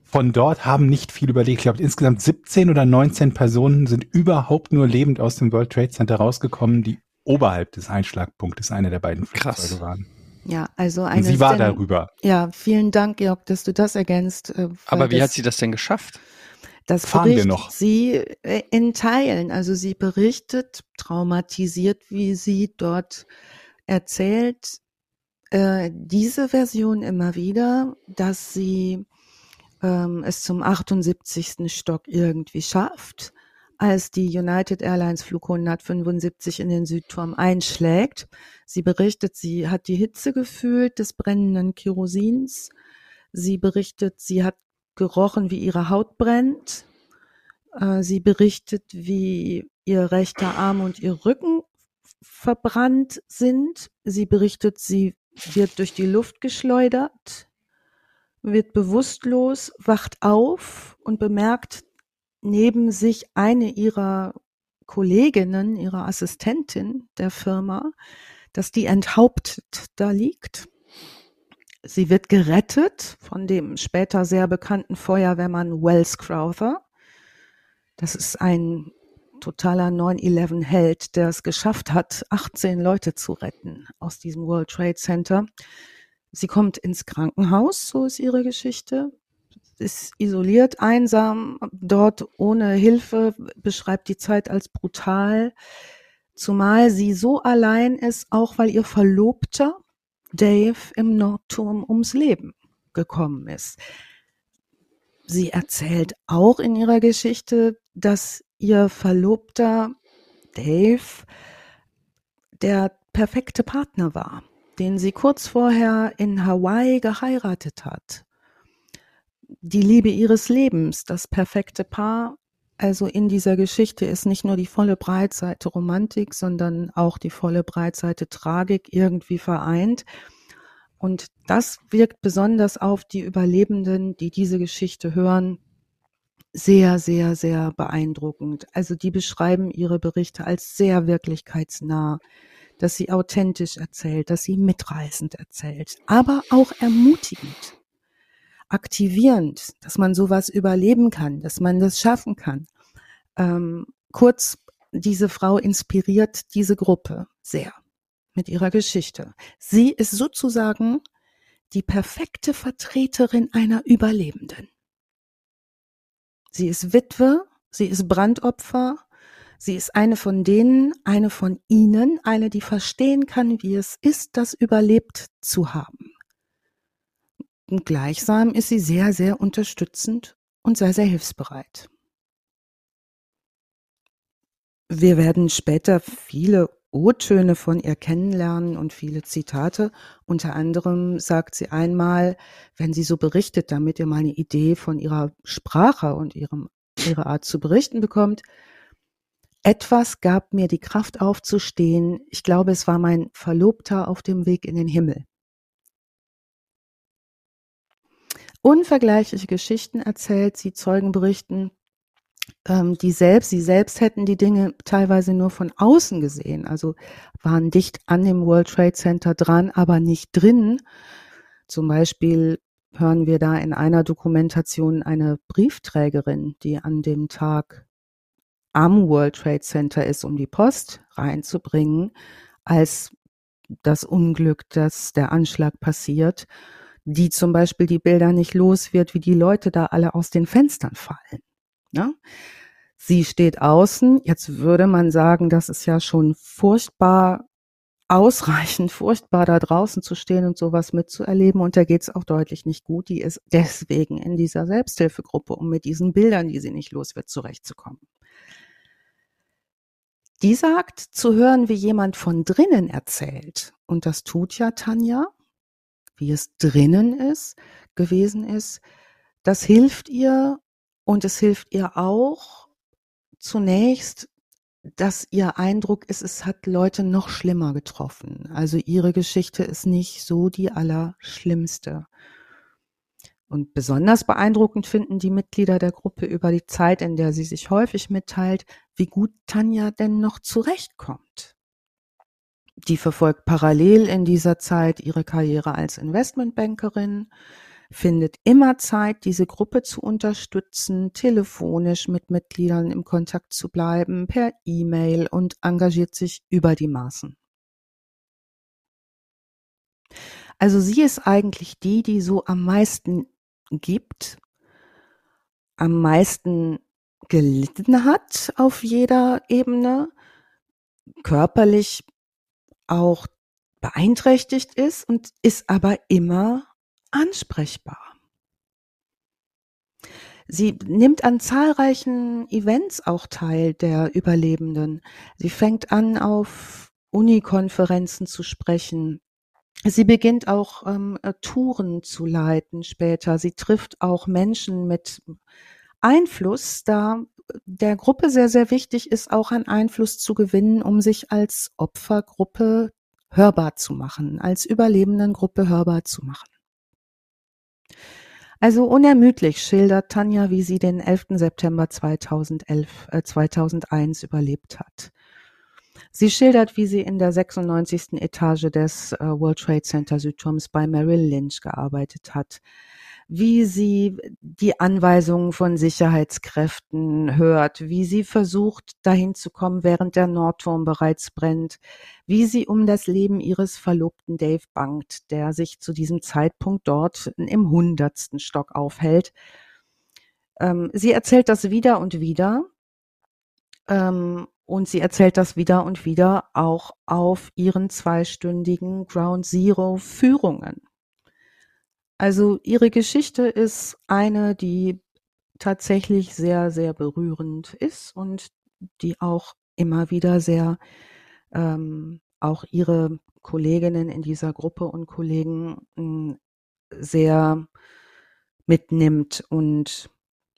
von dort haben nicht viel überlegt. Ich glaube, insgesamt 17 oder 19 Personen sind überhaupt nur lebend aus dem World Trade Center rausgekommen, die oberhalb des Einschlagpunktes eine der beiden Flugzeuge Krass. waren. Ja, also eine. Und sie war denn, darüber. Ja, vielen Dank, Georg, dass du das ergänzt. Äh, Aber wie das, hat sie das denn geschafft? Das Fahren wir noch. sie äh, in Teilen. Also sie berichtet, traumatisiert, wie sie dort erzählt, äh, diese Version immer wieder, dass sie ähm, es zum 78. Stock irgendwie schafft, als die United Airlines Flug 175 in den Südturm einschlägt. Sie berichtet, sie hat die Hitze gefühlt des brennenden Kerosins. Sie berichtet, sie hat gerochen, wie ihre Haut brennt. Äh, sie berichtet, wie ihr rechter Arm und ihr Rücken verbrannt sind. Sie berichtet, sie wird durch die Luft geschleudert wird bewusstlos, wacht auf und bemerkt neben sich eine ihrer Kolleginnen, ihrer Assistentin der Firma, dass die enthauptet da liegt. Sie wird gerettet von dem später sehr bekannten Feuerwehrmann Wells Crowther. Das ist ein totaler 9-11-Held, der es geschafft hat, 18 Leute zu retten aus diesem World Trade Center. Sie kommt ins Krankenhaus, so ist ihre Geschichte, ist isoliert, einsam, dort ohne Hilfe, beschreibt die Zeit als brutal, zumal sie so allein ist, auch weil ihr Verlobter Dave im Nordturm ums Leben gekommen ist. Sie erzählt auch in ihrer Geschichte, dass ihr Verlobter Dave der perfekte Partner war den sie kurz vorher in Hawaii geheiratet hat. Die Liebe ihres Lebens, das perfekte Paar. Also in dieser Geschichte ist nicht nur die volle Breitseite Romantik, sondern auch die volle Breitseite Tragik irgendwie vereint. Und das wirkt besonders auf die Überlebenden, die diese Geschichte hören, sehr, sehr, sehr beeindruckend. Also die beschreiben ihre Berichte als sehr wirklichkeitsnah dass sie authentisch erzählt, dass sie mitreißend erzählt, aber auch ermutigend, aktivierend, dass man sowas überleben kann, dass man das schaffen kann. Ähm, kurz, diese Frau inspiriert diese Gruppe sehr mit ihrer Geschichte. Sie ist sozusagen die perfekte Vertreterin einer Überlebenden. Sie ist Witwe, sie ist Brandopfer, Sie ist eine von denen, eine von ihnen, eine, die verstehen kann, wie es ist, das überlebt zu haben. Und gleichsam ist sie sehr, sehr unterstützend und sehr, sehr hilfsbereit. Wir werden später viele O-Töne von ihr kennenlernen und viele Zitate. Unter anderem sagt sie einmal, wenn sie so berichtet, damit ihr mal eine Idee von ihrer Sprache und ihrem, ihrer Art zu berichten bekommt, etwas gab mir die Kraft aufzustehen. Ich glaube, es war mein Verlobter auf dem Weg in den Himmel. Unvergleichliche Geschichten erzählt, sie Zeugen berichten, ähm, die selbst, sie selbst hätten die Dinge teilweise nur von außen gesehen, also waren dicht an dem World Trade Center dran, aber nicht drin. Zum Beispiel hören wir da in einer Dokumentation eine Briefträgerin, die an dem Tag am World Trade Center ist, um die Post reinzubringen, als das Unglück, dass der Anschlag passiert, die zum Beispiel die Bilder nicht los wird, wie die Leute da alle aus den Fenstern fallen. Ne? Sie steht außen. Jetzt würde man sagen, das ist ja schon furchtbar ausreichend furchtbar, da draußen zu stehen und sowas mitzuerleben. Und da geht es auch deutlich nicht gut. Die ist deswegen in dieser Selbsthilfegruppe, um mit diesen Bildern, die sie nicht los wird, zurechtzukommen. Die sagt, zu hören, wie jemand von drinnen erzählt. Und das tut ja Tanja, wie es drinnen ist, gewesen ist. Das hilft ihr und es hilft ihr auch zunächst dass ihr Eindruck ist, es hat Leute noch schlimmer getroffen. Also ihre Geschichte ist nicht so die allerschlimmste. Und besonders beeindruckend finden die Mitglieder der Gruppe über die Zeit, in der sie sich häufig mitteilt, wie gut Tanja denn noch zurechtkommt. Die verfolgt parallel in dieser Zeit ihre Karriere als Investmentbankerin, findet immer Zeit, diese Gruppe zu unterstützen, telefonisch mit Mitgliedern im Kontakt zu bleiben, per E-Mail und engagiert sich über die Maßen. Also sie ist eigentlich die, die so am meisten gibt, am meisten gelitten hat auf jeder Ebene, körperlich auch beeinträchtigt ist und ist aber immer ansprechbar. Sie nimmt an zahlreichen Events auch teil der Überlebenden. Sie fängt an, auf Unikonferenzen zu sprechen. Sie beginnt auch ähm, äh, Touren zu leiten später. Sie trifft auch Menschen mit Einfluss, da der Gruppe sehr, sehr wichtig ist, auch an Einfluss zu gewinnen, um sich als Opfergruppe hörbar zu machen, als Überlebendengruppe hörbar zu machen. Also unermüdlich schildert Tanja, wie sie den 11. September 2011, äh, 2001 überlebt hat. Sie schildert, wie sie in der 96. Etage des äh, World Trade Center Südturms bei Merrill Lynch gearbeitet hat, wie sie die Anweisungen von Sicherheitskräften hört, wie sie versucht, dahin zu kommen, während der Nordturm bereits brennt, wie sie um das Leben ihres Verlobten Dave bangt, der sich zu diesem Zeitpunkt dort im hundertsten Stock aufhält. Ähm, sie erzählt das wieder und wieder. Ähm, und sie erzählt das wieder und wieder auch auf ihren zweistündigen Ground Zero Führungen. Also ihre Geschichte ist eine, die tatsächlich sehr, sehr berührend ist und die auch immer wieder sehr ähm, auch ihre Kolleginnen in dieser Gruppe und Kollegen hm, sehr mitnimmt und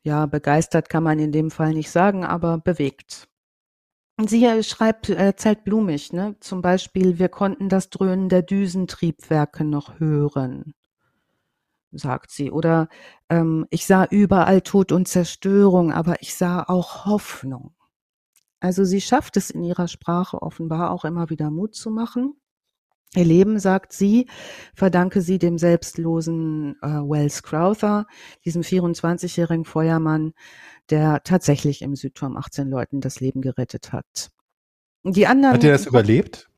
ja, begeistert kann man in dem Fall nicht sagen, aber bewegt. Sie schreibt, erzählt blumig, ne? Zum Beispiel, wir konnten das Dröhnen der Düsentriebwerke noch hören sagt sie. Oder ähm, ich sah überall Tod und Zerstörung, aber ich sah auch Hoffnung. Also sie schafft es in ihrer Sprache offenbar auch immer wieder Mut zu machen. Ihr Leben, sagt sie, verdanke sie dem selbstlosen äh, Wells Crowther, diesem 24-jährigen Feuermann, der tatsächlich im Südturm 18 Leuten das Leben gerettet hat. Die anderen. Hat er das überlebt?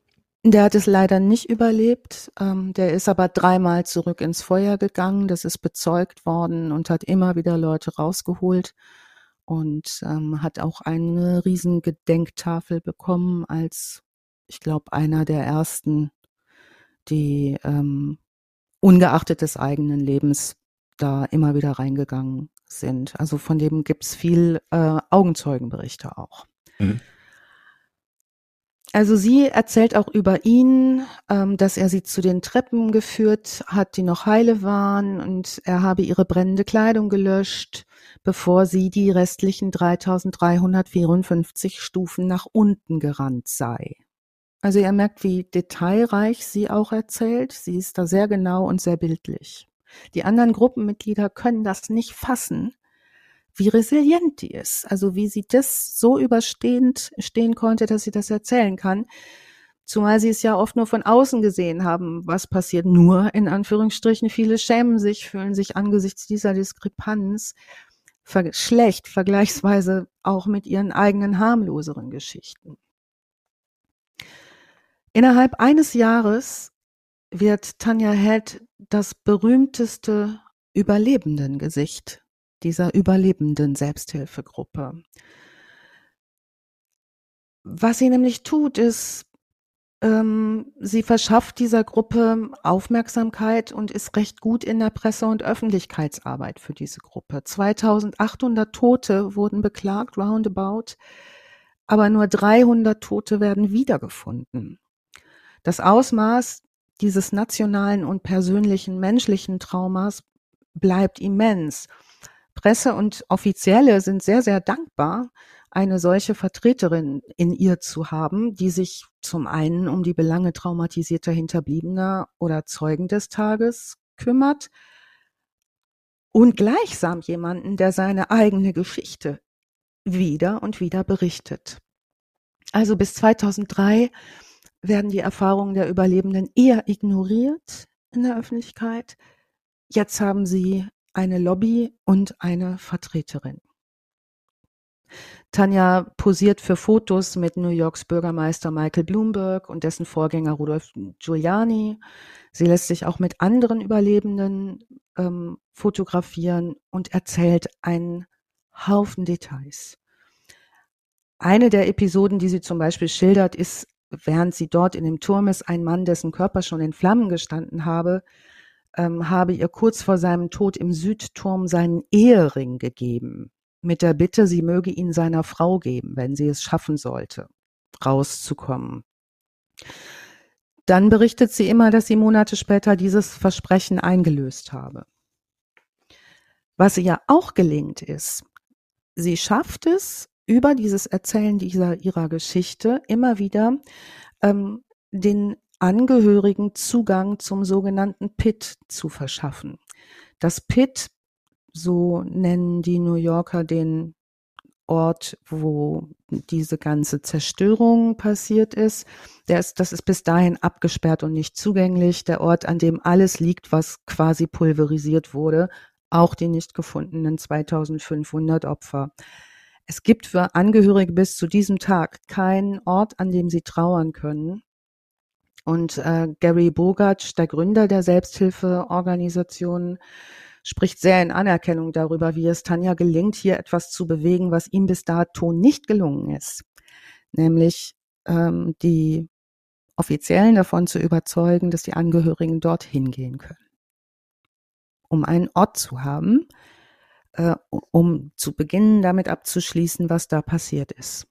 Der hat es leider nicht überlebt. Ähm, der ist aber dreimal zurück ins Feuer gegangen. Das ist bezeugt worden und hat immer wieder Leute rausgeholt und ähm, hat auch eine riesen Gedenktafel bekommen als, ich glaube, einer der ersten, die ähm, ungeachtet des eigenen Lebens da immer wieder reingegangen sind. Also von dem gibt's viel äh, Augenzeugenberichte auch. Mhm. Also sie erzählt auch über ihn, ähm, dass er sie zu den Treppen geführt hat, die noch heile waren, und er habe ihre brennende Kleidung gelöscht, bevor sie die restlichen 3354 Stufen nach unten gerannt sei. Also ihr merkt, wie detailreich sie auch erzählt. Sie ist da sehr genau und sehr bildlich. Die anderen Gruppenmitglieder können das nicht fassen, wie resilient die ist. Also wie sie das so überstehend stehen konnte, dass sie das erzählen kann. Zumal sie es ja oft nur von außen gesehen haben, was passiert nur, in Anführungsstrichen. Viele schämen sich, fühlen sich angesichts dieser Diskrepanz schlecht, vergleichsweise auch mit ihren eigenen harmloseren Geschichten. Innerhalb eines Jahres wird Tanja Head das berühmteste Überlebendengesicht dieser überlebenden Selbsthilfegruppe. Was sie nämlich tut, ist, ähm, sie verschafft dieser Gruppe Aufmerksamkeit und ist recht gut in der Presse- und Öffentlichkeitsarbeit für diese Gruppe. 2800 Tote wurden beklagt, roundabout, aber nur 300 Tote werden wiedergefunden. Das Ausmaß dieses nationalen und persönlichen menschlichen Traumas bleibt immens. Presse und Offizielle sind sehr, sehr dankbar, eine solche Vertreterin in ihr zu haben, die sich zum einen um die Belange traumatisierter Hinterbliebener oder Zeugen des Tages kümmert und gleichsam jemanden, der seine eigene Geschichte wieder und wieder berichtet. Also bis 2003 werden die Erfahrungen der Überlebenden eher ignoriert in der Öffentlichkeit. Jetzt haben sie eine Lobby und eine Vertreterin. Tanja posiert für Fotos mit New Yorks Bürgermeister Michael Bloomberg und dessen Vorgänger Rudolf Giuliani. Sie lässt sich auch mit anderen Überlebenden ähm, fotografieren und erzählt einen Haufen Details. Eine der Episoden, die sie zum Beispiel schildert, ist, während sie dort in dem Turm ist, ein Mann, dessen Körper schon in Flammen gestanden habe, ähm, habe ihr kurz vor seinem Tod im Südturm seinen Ehering gegeben mit der Bitte, sie möge ihn seiner Frau geben, wenn sie es schaffen sollte, rauszukommen. Dann berichtet sie immer, dass sie Monate später dieses Versprechen eingelöst habe. Was ihr ja auch gelingt ist, sie schafft es, über dieses Erzählen dieser ihrer Geschichte immer wieder ähm, den Angehörigen Zugang zum sogenannten Pit zu verschaffen. Das Pit so nennen die New Yorker den Ort, wo diese ganze Zerstörung passiert ist. Der ist, das ist bis dahin abgesperrt und nicht zugänglich. Der Ort, an dem alles liegt, was quasi pulverisiert wurde, auch die nicht gefundenen 2500 Opfer. Es gibt für Angehörige bis zu diesem Tag keinen Ort, an dem sie trauern können. Und äh, Gary Bogatsch, der Gründer der Selbsthilfeorganisation, spricht sehr in Anerkennung darüber, wie es Tanja gelingt, hier etwas zu bewegen, was ihm bis dato nicht gelungen ist, nämlich ähm, die Offiziellen davon zu überzeugen, dass die Angehörigen dorthin gehen können, um einen Ort zu haben, äh, um zu beginnen, damit abzuschließen, was da passiert ist.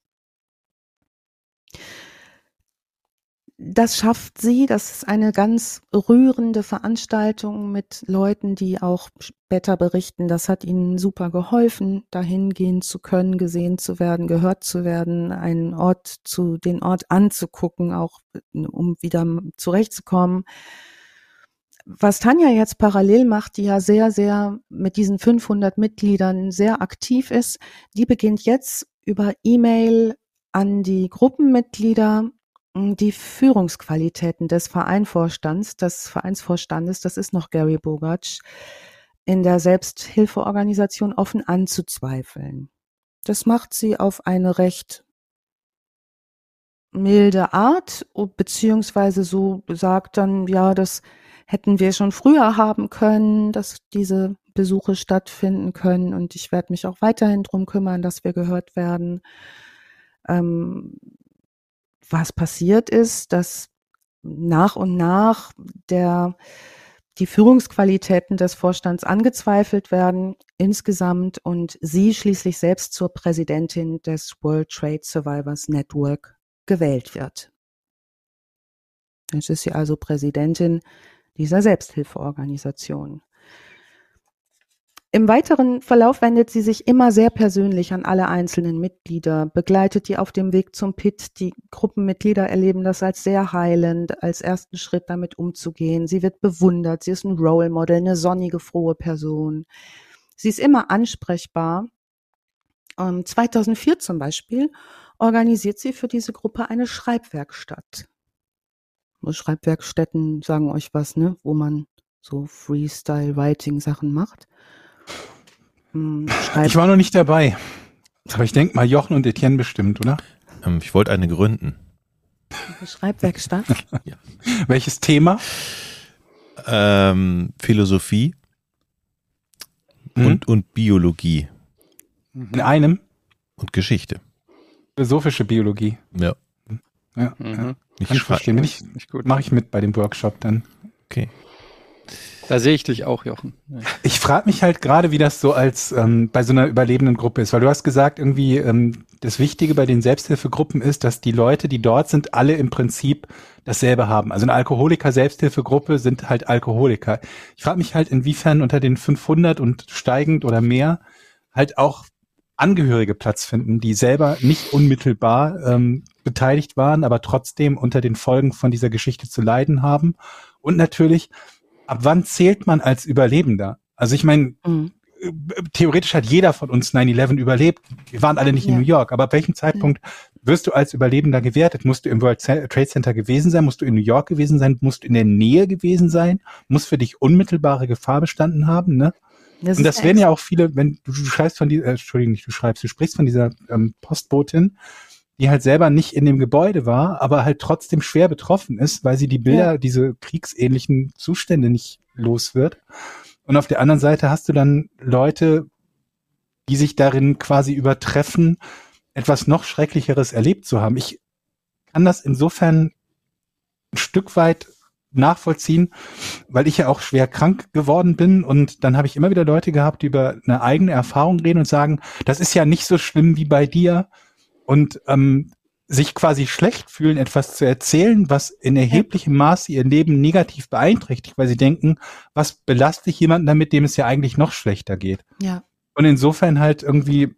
Das schafft sie. Das ist eine ganz rührende Veranstaltung mit Leuten, die auch später berichten, das hat ihnen super geholfen, dahin gehen zu können, gesehen zu werden, gehört zu werden, einen Ort zu, den Ort anzugucken, auch um wieder zurechtzukommen. Was Tanja jetzt parallel macht, die ja sehr, sehr mit diesen 500 Mitgliedern sehr aktiv ist, die beginnt jetzt über E-Mail an die Gruppenmitglieder die Führungsqualitäten des Vereinvorstands, des Vereinsvorstandes, das ist noch Gary Bogatsch, in der Selbsthilfeorganisation offen anzuzweifeln. Das macht sie auf eine recht milde Art, beziehungsweise so sagt dann, ja, das hätten wir schon früher haben können, dass diese Besuche stattfinden können und ich werde mich auch weiterhin drum kümmern, dass wir gehört werden. Ähm, was passiert ist, dass nach und nach der, die Führungsqualitäten des Vorstands angezweifelt werden insgesamt und sie schließlich selbst zur Präsidentin des World Trade Survivors Network gewählt wird. Jetzt ist sie also Präsidentin dieser Selbsthilfeorganisation. Im weiteren Verlauf wendet sie sich immer sehr persönlich an alle einzelnen Mitglieder, begleitet die auf dem Weg zum Pit. Die Gruppenmitglieder erleben das als sehr heilend, als ersten Schritt damit umzugehen. Sie wird bewundert, sie ist ein Role Model, eine sonnige, frohe Person. Sie ist immer ansprechbar. 2004 ähm, zum Beispiel organisiert sie für diese Gruppe eine Schreibwerkstatt. Schreibwerkstätten sagen euch was, ne, wo man so Freestyle-Writing-Sachen macht. Hm, ich war noch nicht dabei. Aber ich denke mal Jochen und Etienne bestimmt, oder? Ähm, ich wollte eine gründen. Schreibwerkstatt? ja. Welches Thema? Ähm, Philosophie hm. und, und Biologie. In einem? Und Geschichte. Philosophische Biologie. Ja. Ja, mhm. ja. Ich, ich verstehe. Ich, Mache ich mit bei dem Workshop dann. Okay. Da sehe ich dich auch, Jochen. Ja. Ich frage mich halt gerade, wie das so als ähm, bei so einer überlebenden Gruppe ist, weil du hast gesagt, irgendwie ähm, das Wichtige bei den Selbsthilfegruppen ist, dass die Leute, die dort sind, alle im Prinzip dasselbe haben. Also eine Alkoholiker-Selbsthilfegruppe sind halt Alkoholiker. Ich frage mich halt, inwiefern unter den 500 und steigend oder mehr halt auch Angehörige Platz finden, die selber nicht unmittelbar ähm, beteiligt waren, aber trotzdem unter den Folgen von dieser Geschichte zu leiden haben. Und natürlich ab wann zählt man als Überlebender? Also ich meine, mhm. theoretisch hat jeder von uns 9-11 überlebt. Wir waren alle nicht ja. in New York, aber ab welchem Zeitpunkt wirst du als Überlebender gewertet? Musst du im World Trade Center gewesen sein? Musst du in New York gewesen sein? Musst du in der Nähe gewesen sein? Muss für dich unmittelbare Gefahr bestanden haben, ne? Das und das werden ja auch viele, wenn du, du schreibst von dieser, äh, Entschuldigung, nicht du schreibst, du sprichst von dieser ähm, Postbotin, die halt selber nicht in dem Gebäude war, aber halt trotzdem schwer betroffen ist, weil sie die Bilder, ja. diese kriegsähnlichen Zustände nicht los wird. Und auf der anderen Seite hast du dann Leute, die sich darin quasi übertreffen, etwas noch Schrecklicheres erlebt zu haben. Ich kann das insofern ein Stück weit nachvollziehen, weil ich ja auch schwer krank geworden bin und dann habe ich immer wieder Leute gehabt, die über eine eigene Erfahrung reden und sagen, das ist ja nicht so schlimm wie bei dir, und ähm, sich quasi schlecht fühlen, etwas zu erzählen, was in erheblichem Maße ihr Leben negativ beeinträchtigt, weil sie denken, was belaste ich jemanden damit, dem es ja eigentlich noch schlechter geht. Ja. Und insofern halt irgendwie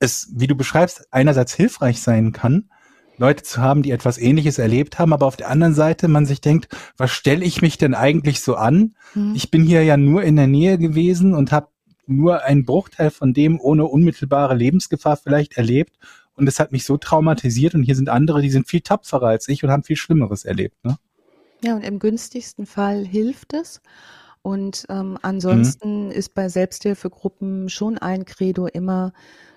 es, wie du beschreibst, einerseits hilfreich sein kann, Leute zu haben, die etwas Ähnliches erlebt haben, aber auf der anderen Seite man sich denkt, was stelle ich mich denn eigentlich so an? Mhm. Ich bin hier ja nur in der Nähe gewesen und habe nur einen Bruchteil von dem ohne unmittelbare Lebensgefahr vielleicht erlebt und es hat mich so traumatisiert und hier sind andere, die sind viel tapferer als ich und haben viel Schlimmeres erlebt. Ne? Ja, und im günstigsten Fall hilft es. Und ähm, ansonsten mhm. ist bei Selbsthilfegruppen schon ein Credo immer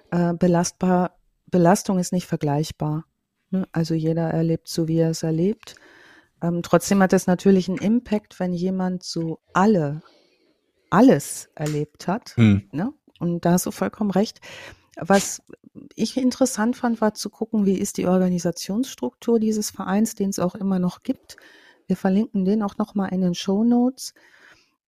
äh, belastbar. Belastung ist nicht vergleichbar. Ne? Also jeder erlebt so, wie er es erlebt. Ähm, trotzdem hat es natürlich einen Impact, wenn jemand so alle, alles erlebt hat. Mhm. Ne? Und da hast du vollkommen recht. Was ich interessant fand, war zu gucken, wie ist die Organisationsstruktur dieses Vereins, den es auch immer noch gibt. Wir verlinken den auch nochmal in den Show Notes.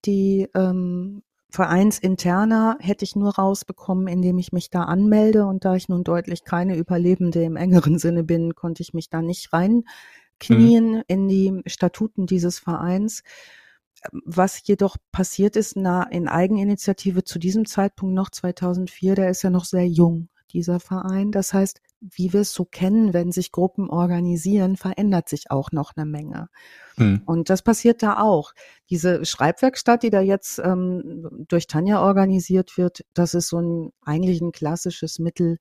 Die ähm, Vereinsinterna hätte ich nur rausbekommen, indem ich mich da anmelde. Und da ich nun deutlich keine Überlebende im engeren Sinne bin, konnte ich mich da nicht reinknien mhm. in die Statuten dieses Vereins. Was jedoch passiert ist na, in Eigeninitiative zu diesem Zeitpunkt noch 2004, der ist ja noch sehr jung, dieser Verein. Das heißt, wie wir es so kennen, wenn sich Gruppen organisieren, verändert sich auch noch eine Menge. Hm. Und das passiert da auch. Diese Schreibwerkstatt, die da jetzt ähm, durch Tanja organisiert wird, das ist so ein eigentlich ein klassisches Mittel,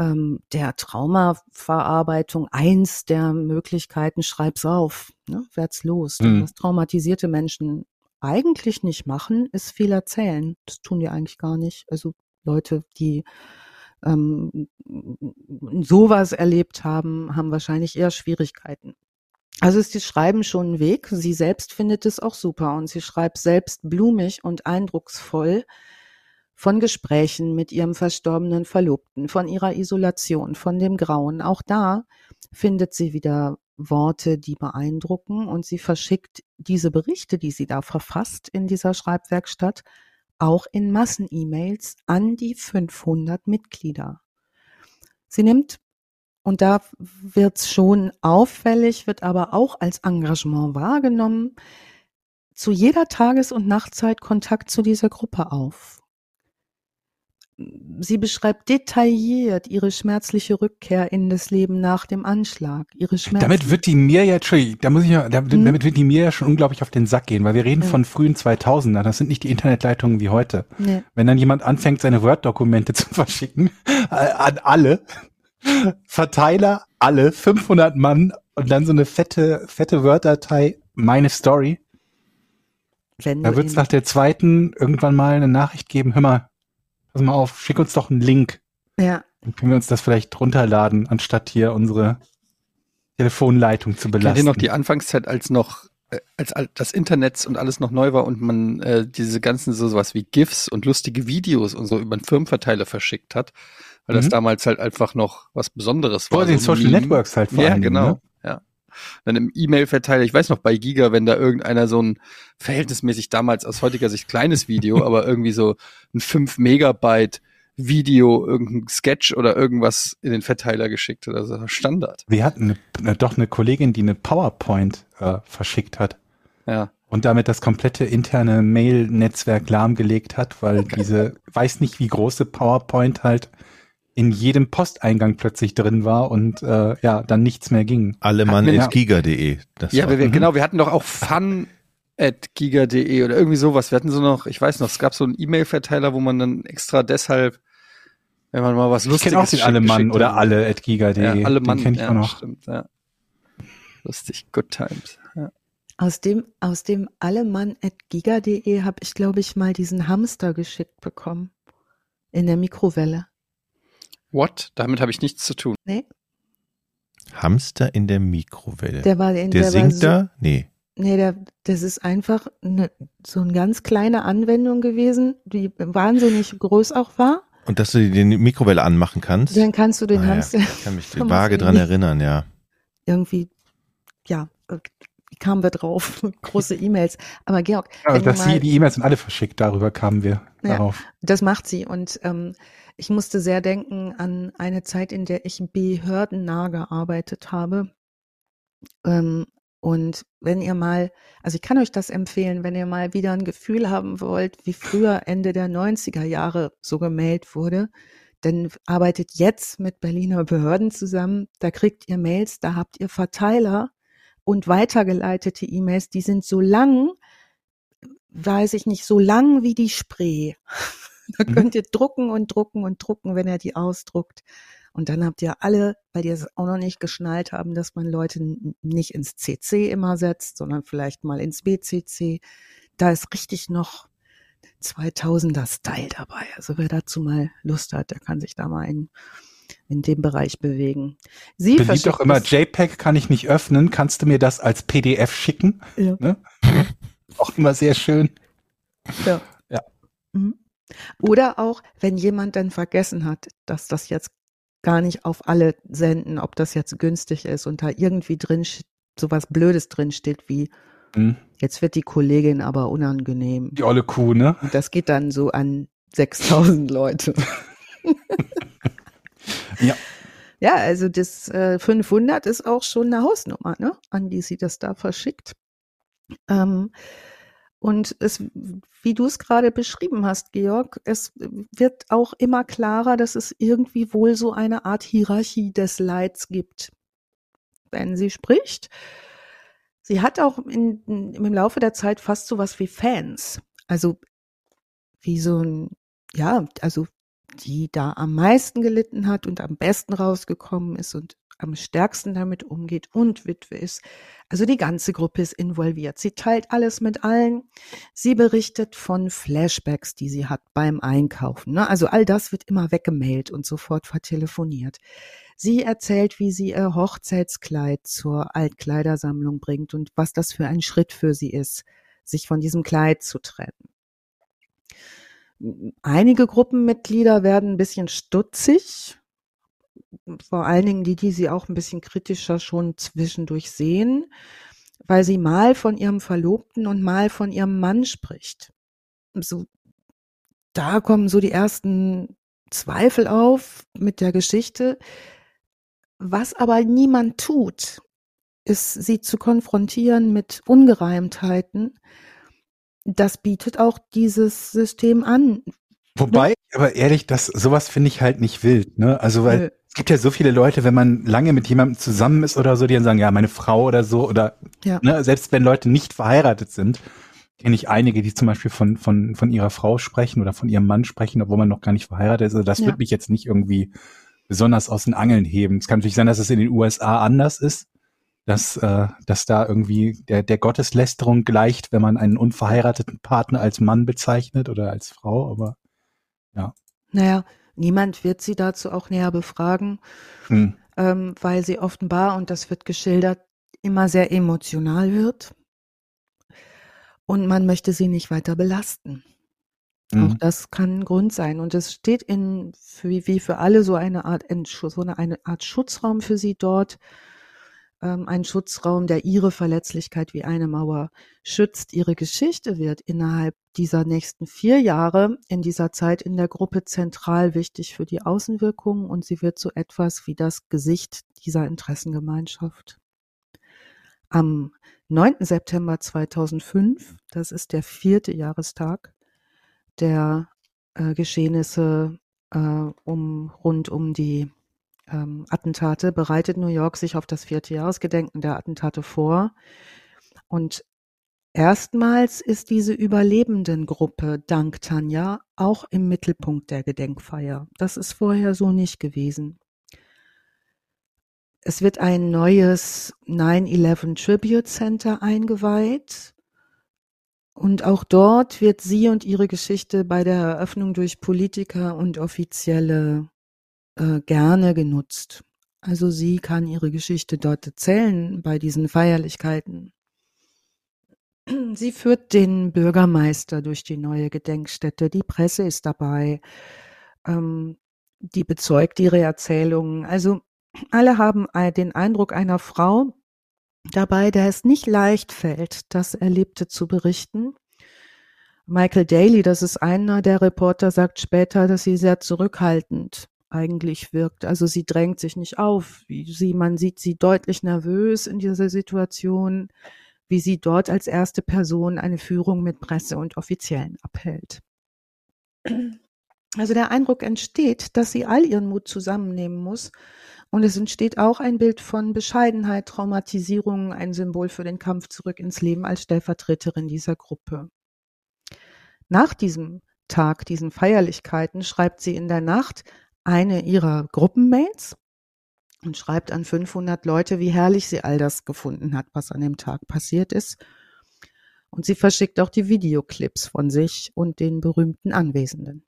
ähm, der Traumaverarbeitung eins der Möglichkeiten, schreib's auf, ne, werd's los. Mhm. Was traumatisierte Menschen eigentlich nicht machen, ist viel erzählen. Das tun die eigentlich gar nicht. Also Leute, die ähm, sowas erlebt haben, haben wahrscheinlich eher Schwierigkeiten. Also ist das Schreiben schon ein Weg. Sie selbst findet es auch super und sie schreibt selbst blumig und eindrucksvoll von Gesprächen mit ihrem verstorbenen Verlobten, von ihrer Isolation, von dem Grauen. Auch da findet sie wieder Worte, die beeindrucken und sie verschickt diese Berichte, die sie da verfasst in dieser Schreibwerkstatt, auch in Massen-E-Mails an die 500 Mitglieder. Sie nimmt, und da wird's schon auffällig, wird aber auch als Engagement wahrgenommen, zu jeder Tages- und Nachtzeit Kontakt zu dieser Gruppe auf sie beschreibt detailliert ihre schmerzliche Rückkehr in das Leben nach dem Anschlag. Ihre Schmerz damit wird die mir ja, da muss ich ja, damit, hm? damit wird die mir ja schon unglaublich auf den Sack gehen, weil wir reden ja. von frühen 2000er. Das sind nicht die Internetleitungen wie heute. Nee. Wenn dann jemand anfängt, seine Word-Dokumente zu verschicken äh, an alle Verteiler, alle 500 Mann und dann so eine fette, fette Word-Datei, meine Story. Wenn da wird es nach der zweiten irgendwann mal eine Nachricht geben, hör mal, pass mal auf, schick uns doch einen Link. Ja. Dann können wir uns das vielleicht runterladen, anstatt hier unsere Telefonleitung zu belasten. Kennt ihr noch die Anfangszeit, als noch äh, als das Internet und alles noch neu war und man äh, diese ganzen so sowas wie GIFs und lustige Videos und so über einen Firmenverteiler verschickt hat, weil mhm. das damals halt einfach noch was Besonderes war. Vor den so Social Meme. Networks halt vor Ja, allem, genau. Ne? Dann im E-Mail-Verteiler, ich weiß noch bei Giga, wenn da irgendeiner so ein verhältnismäßig damals aus heutiger Sicht kleines Video, aber irgendwie so ein 5 Megabyte Video, irgendein Sketch oder irgendwas in den Verteiler geschickt hat. Also Standard. Wir hatten eine, doch eine Kollegin, die eine PowerPoint äh, verschickt hat. Ja. Und damit das komplette interne Mail-Netzwerk lahmgelegt hat, weil diese, weiß nicht wie große PowerPoint halt in jedem Posteingang plötzlich drin war und äh, ja, dann nichts mehr ging. Allemann.giga.de. Ja, wir, mhm. genau, wir hatten doch auch fun at giga.de oder irgendwie sowas. Wir hatten so noch, ich weiß noch, es gab so einen E-Mail-Verteiler, wo man dann extra deshalb, wenn man mal was Lustiges Ich kenne auch den Allemann oder alle at giga.de. Ja, Allemann, den ich ja, auch noch. Stimmt, ja. Lustig, good times. Ja. Aus dem, aus dem Allemann at giga.de habe ich, glaube ich, mal diesen Hamster geschickt bekommen. In der Mikrowelle. What? Damit habe ich nichts zu tun. Nee. Hamster in der Mikrowelle. Der war in der, der singt so, da? Nee. Nee, der, das ist einfach eine, so eine ganz kleine Anwendung gewesen, die wahnsinnig groß auch war. Und dass du die Mikrowelle anmachen kannst? Dann kannst du den ah, Hamster. Ja. Ich kann mich vage dran erinnern, ja. Irgendwie, ja, kamen wir drauf? Große E-Mails. Aber Georg. Ja, dass mal, sie die E-Mails sind alle verschickt, darüber kamen wir ja, darauf. Das macht sie. Und ähm, ich musste sehr denken an eine Zeit, in der ich behördennah gearbeitet habe. Ähm, und wenn ihr mal, also ich kann euch das empfehlen, wenn ihr mal wieder ein Gefühl haben wollt, wie früher Ende der 90er Jahre so gemeldet wurde, dann arbeitet jetzt mit Berliner Behörden zusammen, da kriegt ihr Mails, da habt ihr Verteiler und weitergeleitete E-Mails, die sind so lang, weiß ich nicht, so lang wie die Spree. da mhm. könnt ihr drucken und drucken und drucken, wenn er die ausdruckt. Und dann habt ihr alle, weil die es auch noch nicht geschnallt haben, dass man Leute nicht ins CC immer setzt, sondern vielleicht mal ins BCC. Da ist richtig noch 2000er Style dabei. Also wer dazu mal Lust hat, der kann sich da mal in, in dem Bereich bewegen. Sie Beliebt doch immer JPEG kann ich nicht öffnen. Kannst du mir das als PDF schicken? Ja. Ne? auch immer sehr schön. Ja. ja. Mhm. Oder auch, wenn jemand dann vergessen hat, dass das jetzt gar nicht auf alle senden, ob das jetzt günstig ist und da irgendwie drin so was Blödes drin steht wie mhm. jetzt wird die Kollegin aber unangenehm. Die olle Kuh, ne? Und das geht dann so an 6000 Leute. ja. Ja, also das äh, 500 ist auch schon eine Hausnummer, ne? An die sie das da verschickt. Ähm, und es, wie du es gerade beschrieben hast, Georg, es wird auch immer klarer, dass es irgendwie wohl so eine Art Hierarchie des Leids gibt. Wenn sie spricht, sie hat auch in, im Laufe der Zeit fast so was wie Fans. Also wie so ein, ja, also die da am meisten gelitten hat und am besten rausgekommen ist und am stärksten damit umgeht und Witwe ist. Also die ganze Gruppe ist involviert. Sie teilt alles mit allen. Sie berichtet von Flashbacks, die sie hat beim Einkaufen. Ne? Also all das wird immer weggemailt und sofort vertelefoniert. Sie erzählt, wie sie ihr Hochzeitskleid zur Altkleidersammlung bringt und was das für ein Schritt für sie ist, sich von diesem Kleid zu trennen. Einige Gruppenmitglieder werden ein bisschen stutzig, vor allen Dingen die, die sie auch ein bisschen kritischer schon zwischendurch sehen, weil sie mal von ihrem Verlobten und mal von ihrem Mann spricht. So, da kommen so die ersten Zweifel auf mit der Geschichte. Was aber niemand tut, ist, sie zu konfrontieren mit Ungereimtheiten. Das bietet auch dieses System an. Wobei, aber ehrlich, das, sowas finde ich halt nicht wild, ne? Also, weil es gibt ja so viele Leute, wenn man lange mit jemandem zusammen ist oder so, die dann sagen, ja, meine Frau oder so, oder ja. ne, selbst wenn Leute nicht verheiratet sind, kenne ich einige, die zum Beispiel von, von, von ihrer Frau sprechen oder von ihrem Mann sprechen, obwohl man noch gar nicht verheiratet ist. Also das ja. wird mich jetzt nicht irgendwie besonders aus den Angeln heben. Es kann natürlich sein, dass es in den USA anders ist, dass, äh, dass da irgendwie der, der Gotteslästerung gleicht, wenn man einen unverheirateten Partner als Mann bezeichnet oder als Frau, aber ja. Naja, Niemand wird sie dazu auch näher befragen, hm. ähm, weil sie offenbar, und das wird geschildert, immer sehr emotional wird. Und man möchte sie nicht weiter belasten. Mhm. Auch das kann ein Grund sein. Und es steht in, wie, wie für alle so eine Art, so eine, eine Art Schutzraum für sie dort. Ähm, ein Schutzraum, der ihre Verletzlichkeit wie eine Mauer schützt. Ihre Geschichte wird innerhalb dieser nächsten vier Jahre in dieser Zeit in der Gruppe zentral wichtig für die Außenwirkungen und sie wird so etwas wie das Gesicht dieser Interessengemeinschaft. Am 9. September 2005, das ist der vierte Jahrestag, der äh, Geschehnisse äh, um, rund um die ähm, Attentate bereitet New York sich auf das vierte Jahresgedenken der Attentate vor. Und erstmals ist diese Überlebendengruppe dank Tanja auch im Mittelpunkt der Gedenkfeier. Das ist vorher so nicht gewesen. Es wird ein neues 9-11 Tribute Center eingeweiht. Und auch dort wird sie und ihre Geschichte bei der Eröffnung durch Politiker und Offizielle äh, gerne genutzt. Also sie kann ihre Geschichte dort erzählen bei diesen Feierlichkeiten. Sie führt den Bürgermeister durch die neue Gedenkstätte, die Presse ist dabei, ähm, die bezeugt ihre Erzählungen. Also alle haben den Eindruck einer Frau, dabei, der es nicht leicht fällt, das Erlebte zu berichten. Michael Daly, das ist einer der Reporter, sagt später, dass sie sehr zurückhaltend eigentlich wirkt. Also sie drängt sich nicht auf. Sie, man sieht sie deutlich nervös in dieser Situation, wie sie dort als erste Person eine Führung mit Presse und Offiziellen abhält. Also der Eindruck entsteht, dass sie all ihren Mut zusammennehmen muss und es entsteht auch ein Bild von Bescheidenheit, Traumatisierung, ein Symbol für den Kampf zurück ins Leben als Stellvertreterin dieser Gruppe. Nach diesem Tag, diesen Feierlichkeiten, schreibt sie in der Nacht eine ihrer Gruppenmails und schreibt an 500 Leute, wie herrlich sie all das gefunden hat, was an dem Tag passiert ist. Und sie verschickt auch die Videoclips von sich und den berühmten Anwesenden.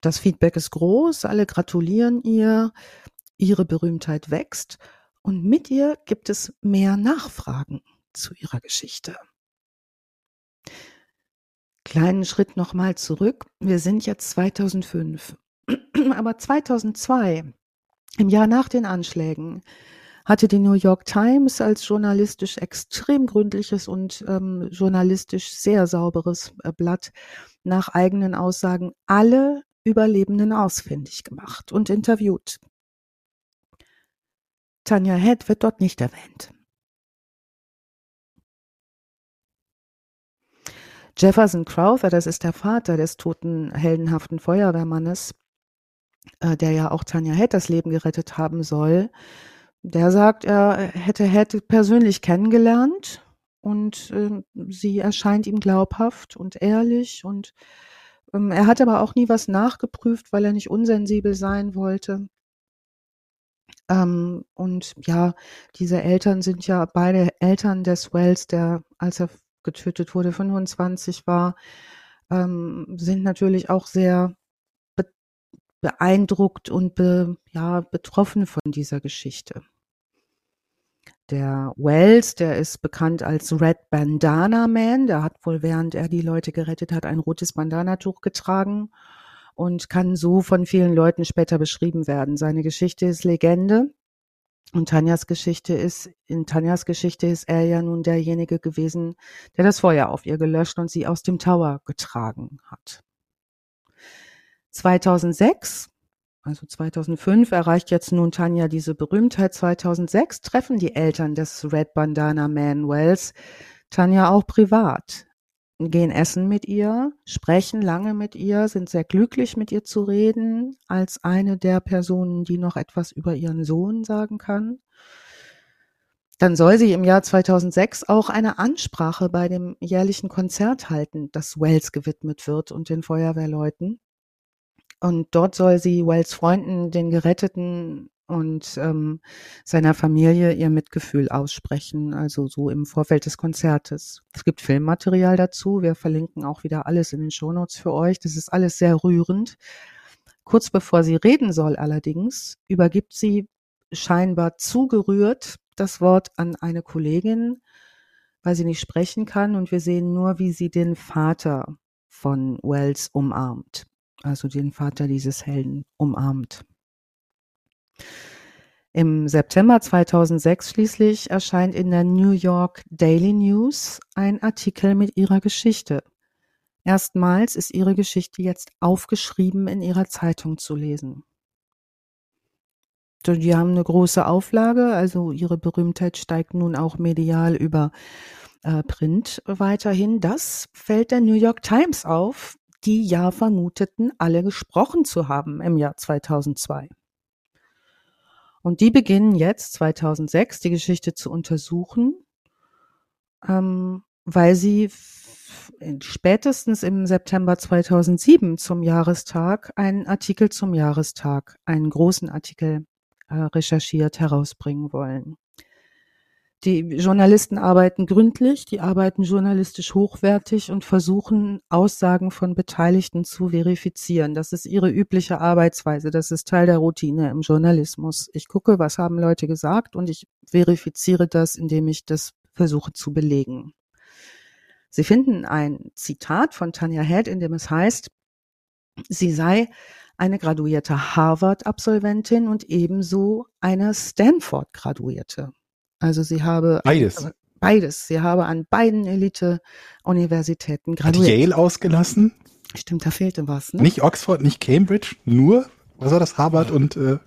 Das Feedback ist groß, alle gratulieren ihr, ihre Berühmtheit wächst und mit ihr gibt es mehr Nachfragen zu ihrer Geschichte. Kleinen Schritt nochmal zurück. Wir sind jetzt 2005. Aber 2002, im Jahr nach den Anschlägen, hatte die New York Times als journalistisch extrem gründliches und ähm, journalistisch sehr sauberes äh, Blatt nach eigenen Aussagen alle Überlebenden ausfindig gemacht und interviewt. Tanja Head wird dort nicht erwähnt. Jefferson Crowther, das ist der Vater des toten heldenhaften Feuerwehrmannes, äh, der ja auch Tanja Head das Leben gerettet haben soll, der sagt, er hätte Head persönlich kennengelernt und äh, sie erscheint ihm glaubhaft und ehrlich und ähm, er hat aber auch nie was nachgeprüft, weil er nicht unsensibel sein wollte. Ähm, und ja, diese Eltern sind ja beide Eltern des Wells, der, als er getötet wurde, 25 war, ähm, sind natürlich auch sehr beeindruckt und be ja, betroffen von dieser Geschichte. Der Wells, der ist bekannt als Red Bandana Man, der hat wohl, während er die Leute gerettet hat, ein rotes Bandanatuch getragen und kann so von vielen Leuten später beschrieben werden. Seine Geschichte ist Legende. Und Tanjas Geschichte ist, in Tanjas Geschichte ist er ja nun derjenige gewesen, der das Feuer auf ihr gelöscht und sie aus dem Tower getragen hat. 2006 also 2005 erreicht jetzt nun Tanja diese Berühmtheit. 2006 treffen die Eltern des Red Bandana Man Wells Tanja auch privat, gehen essen mit ihr, sprechen lange mit ihr, sind sehr glücklich mit ihr zu reden, als eine der Personen, die noch etwas über ihren Sohn sagen kann. Dann soll sie im Jahr 2006 auch eine Ansprache bei dem jährlichen Konzert halten, das Wells gewidmet wird und den Feuerwehrleuten. Und dort soll sie Wells Freunden, den Geretteten und ähm, seiner Familie ihr Mitgefühl aussprechen, also so im Vorfeld des Konzertes. Es gibt Filmmaterial dazu. Wir verlinken auch wieder alles in den Shownotes für euch. Das ist alles sehr rührend. Kurz bevor sie reden soll allerdings, übergibt sie scheinbar zugerührt das Wort an eine Kollegin, weil sie nicht sprechen kann und wir sehen nur, wie sie den Vater von Wells umarmt, also den Vater dieses Helden umarmt. Im September 2006 schließlich erscheint in der New York Daily News ein Artikel mit ihrer Geschichte. Erstmals ist ihre Geschichte jetzt aufgeschrieben in ihrer Zeitung zu lesen. Die haben eine große Auflage, also ihre Berühmtheit steigt nun auch medial über äh, Print weiterhin. Das fällt der New York Times auf, die ja vermuteten, alle gesprochen zu haben im Jahr 2002. Und die beginnen jetzt 2006 die Geschichte zu untersuchen, ähm, weil sie spätestens im September 2007 zum Jahrestag einen Artikel zum Jahrestag, einen großen Artikel äh, recherchiert herausbringen wollen. Die Journalisten arbeiten gründlich, die arbeiten journalistisch hochwertig und versuchen, Aussagen von Beteiligten zu verifizieren. Das ist ihre übliche Arbeitsweise. Das ist Teil der Routine im Journalismus. Ich gucke, was haben Leute gesagt und ich verifiziere das, indem ich das versuche zu belegen. Sie finden ein Zitat von Tanja Head, in dem es heißt, sie sei eine graduierte Harvard-Absolventin und ebenso eine Stanford-Graduierte. Also sie habe beides. Beides. Sie habe an beiden Elite-Universitäten graduiert. Hat Yale ausgelassen? Stimmt, da fehlte was. Ne? Nicht Oxford, nicht Cambridge, nur, was war das, Harvard und äh,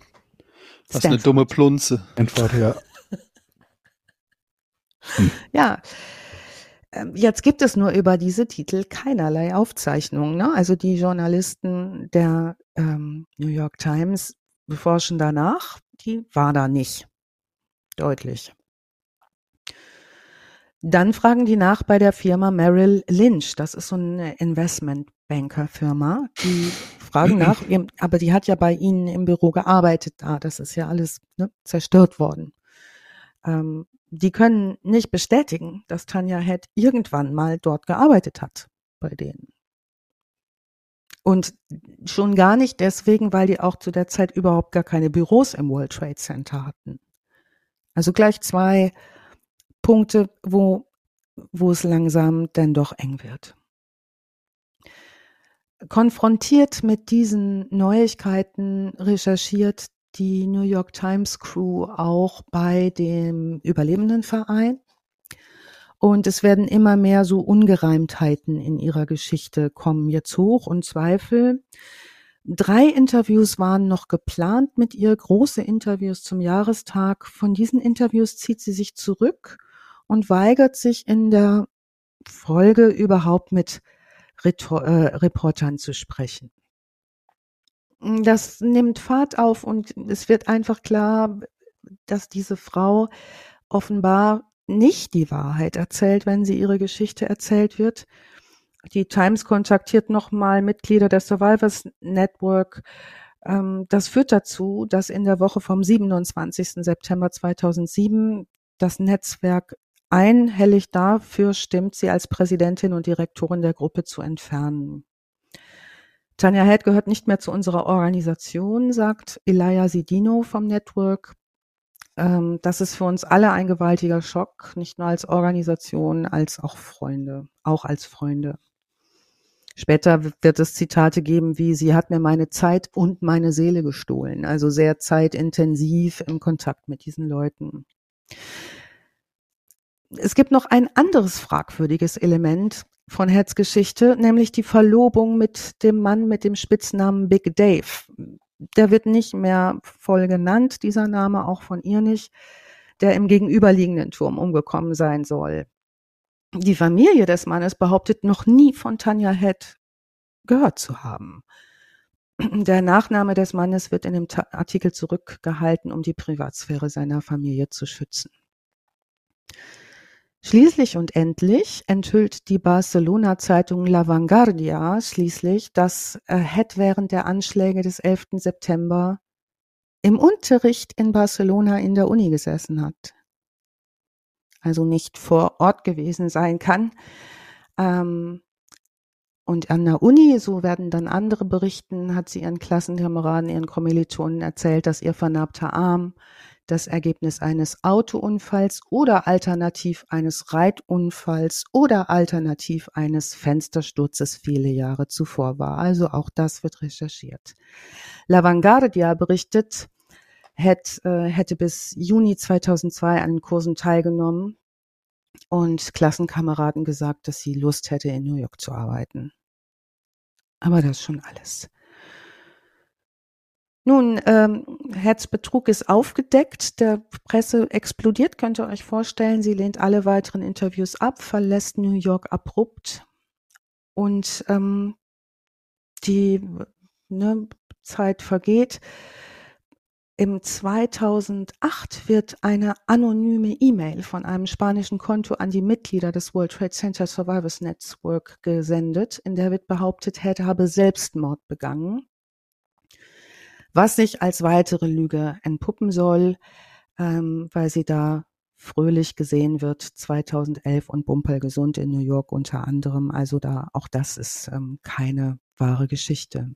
Das ist eine dumme Plunze. Stanford, ja. Hm. Ja. Ähm, jetzt gibt es nur über diese Titel keinerlei Aufzeichnungen. Ne? Also die Journalisten der ähm, New York Times beforschen danach, die war da nicht. Deutlich. Dann fragen die nach bei der Firma Merrill Lynch. Das ist so eine Investmentbanker-Firma. Die fragen nach, aber die hat ja bei Ihnen im Büro gearbeitet da. Das ist ja alles ne, zerstört worden. Ähm, die können nicht bestätigen, dass Tanja Head irgendwann mal dort gearbeitet hat bei denen. Und schon gar nicht deswegen, weil die auch zu der Zeit überhaupt gar keine Büros im World Trade Center hatten. Also gleich zwei Punkte, wo, wo es langsam dann doch eng wird. Konfrontiert mit diesen Neuigkeiten recherchiert die New York Times Crew auch bei dem Überlebendenverein. Und es werden immer mehr so Ungereimtheiten in ihrer Geschichte kommen jetzt hoch und Zweifel. Drei Interviews waren noch geplant mit ihr, große Interviews zum Jahrestag. Von diesen Interviews zieht sie sich zurück und weigert sich in der Folge überhaupt mit Retor äh, Reportern zu sprechen. Das nimmt Fahrt auf und es wird einfach klar, dass diese Frau offenbar nicht die Wahrheit erzählt, wenn sie ihre Geschichte erzählt wird. Die Times kontaktiert nochmal Mitglieder der Survivors Network. Ähm, das führt dazu, dass in der Woche vom 27. September 2007 das Netzwerk einhellig dafür stimmt, sie als Präsidentin und Direktorin der Gruppe zu entfernen. Tanja Head gehört nicht mehr zu unserer Organisation, sagt Elia Sidino vom Network. Ähm, das ist für uns alle ein gewaltiger Schock, nicht nur als Organisation, als auch Freunde, auch als Freunde. Später wird es Zitate geben wie, sie hat mir meine Zeit und meine Seele gestohlen. Also sehr zeitintensiv im Kontakt mit diesen Leuten. Es gibt noch ein anderes fragwürdiges Element von Heads Geschichte, nämlich die Verlobung mit dem Mann mit dem Spitznamen Big Dave. Der wird nicht mehr voll genannt, dieser Name auch von ihr nicht, der im gegenüberliegenden Turm umgekommen sein soll. Die Familie des Mannes behauptet noch nie von Tanja Head gehört zu haben. Der Nachname des Mannes wird in dem Artikel zurückgehalten, um die Privatsphäre seiner Familie zu schützen. Schließlich und endlich enthüllt die Barcelona-Zeitung La Vanguardia schließlich, dass Head während der Anschläge des 11. September im Unterricht in Barcelona in der Uni gesessen hat. Also nicht vor Ort gewesen sein kann. Ähm, und an der Uni, so werden dann andere berichten, hat sie ihren Klassenkameraden, ihren Kommilitonen erzählt, dass ihr vernarbter Arm das Ergebnis eines Autounfalls oder alternativ eines Reitunfalls oder alternativ eines Fenstersturzes viele Jahre zuvor war. Also auch das wird recherchiert. La Vanguardia berichtet, hätte, äh, hätte bis Juni 2002 an den Kursen teilgenommen und Klassenkameraden gesagt, dass sie Lust hätte, in New York zu arbeiten. Aber das ist schon alles. Nun, ähm, Herzbetrug ist aufgedeckt, der Presse explodiert, könnt ihr euch vorstellen. Sie lehnt alle weiteren Interviews ab, verlässt New York abrupt und ähm, die ne, Zeit vergeht. Im 2008 wird eine anonyme E-Mail von einem spanischen Konto an die Mitglieder des World Trade Center Survivors Network gesendet, in der wird behauptet, Head habe Selbstmord begangen was sich als weitere Lüge entpuppen soll, ähm, weil sie da fröhlich gesehen wird 2011 und Bumpel gesund in New York unter anderem. Also da auch das ist ähm, keine wahre Geschichte.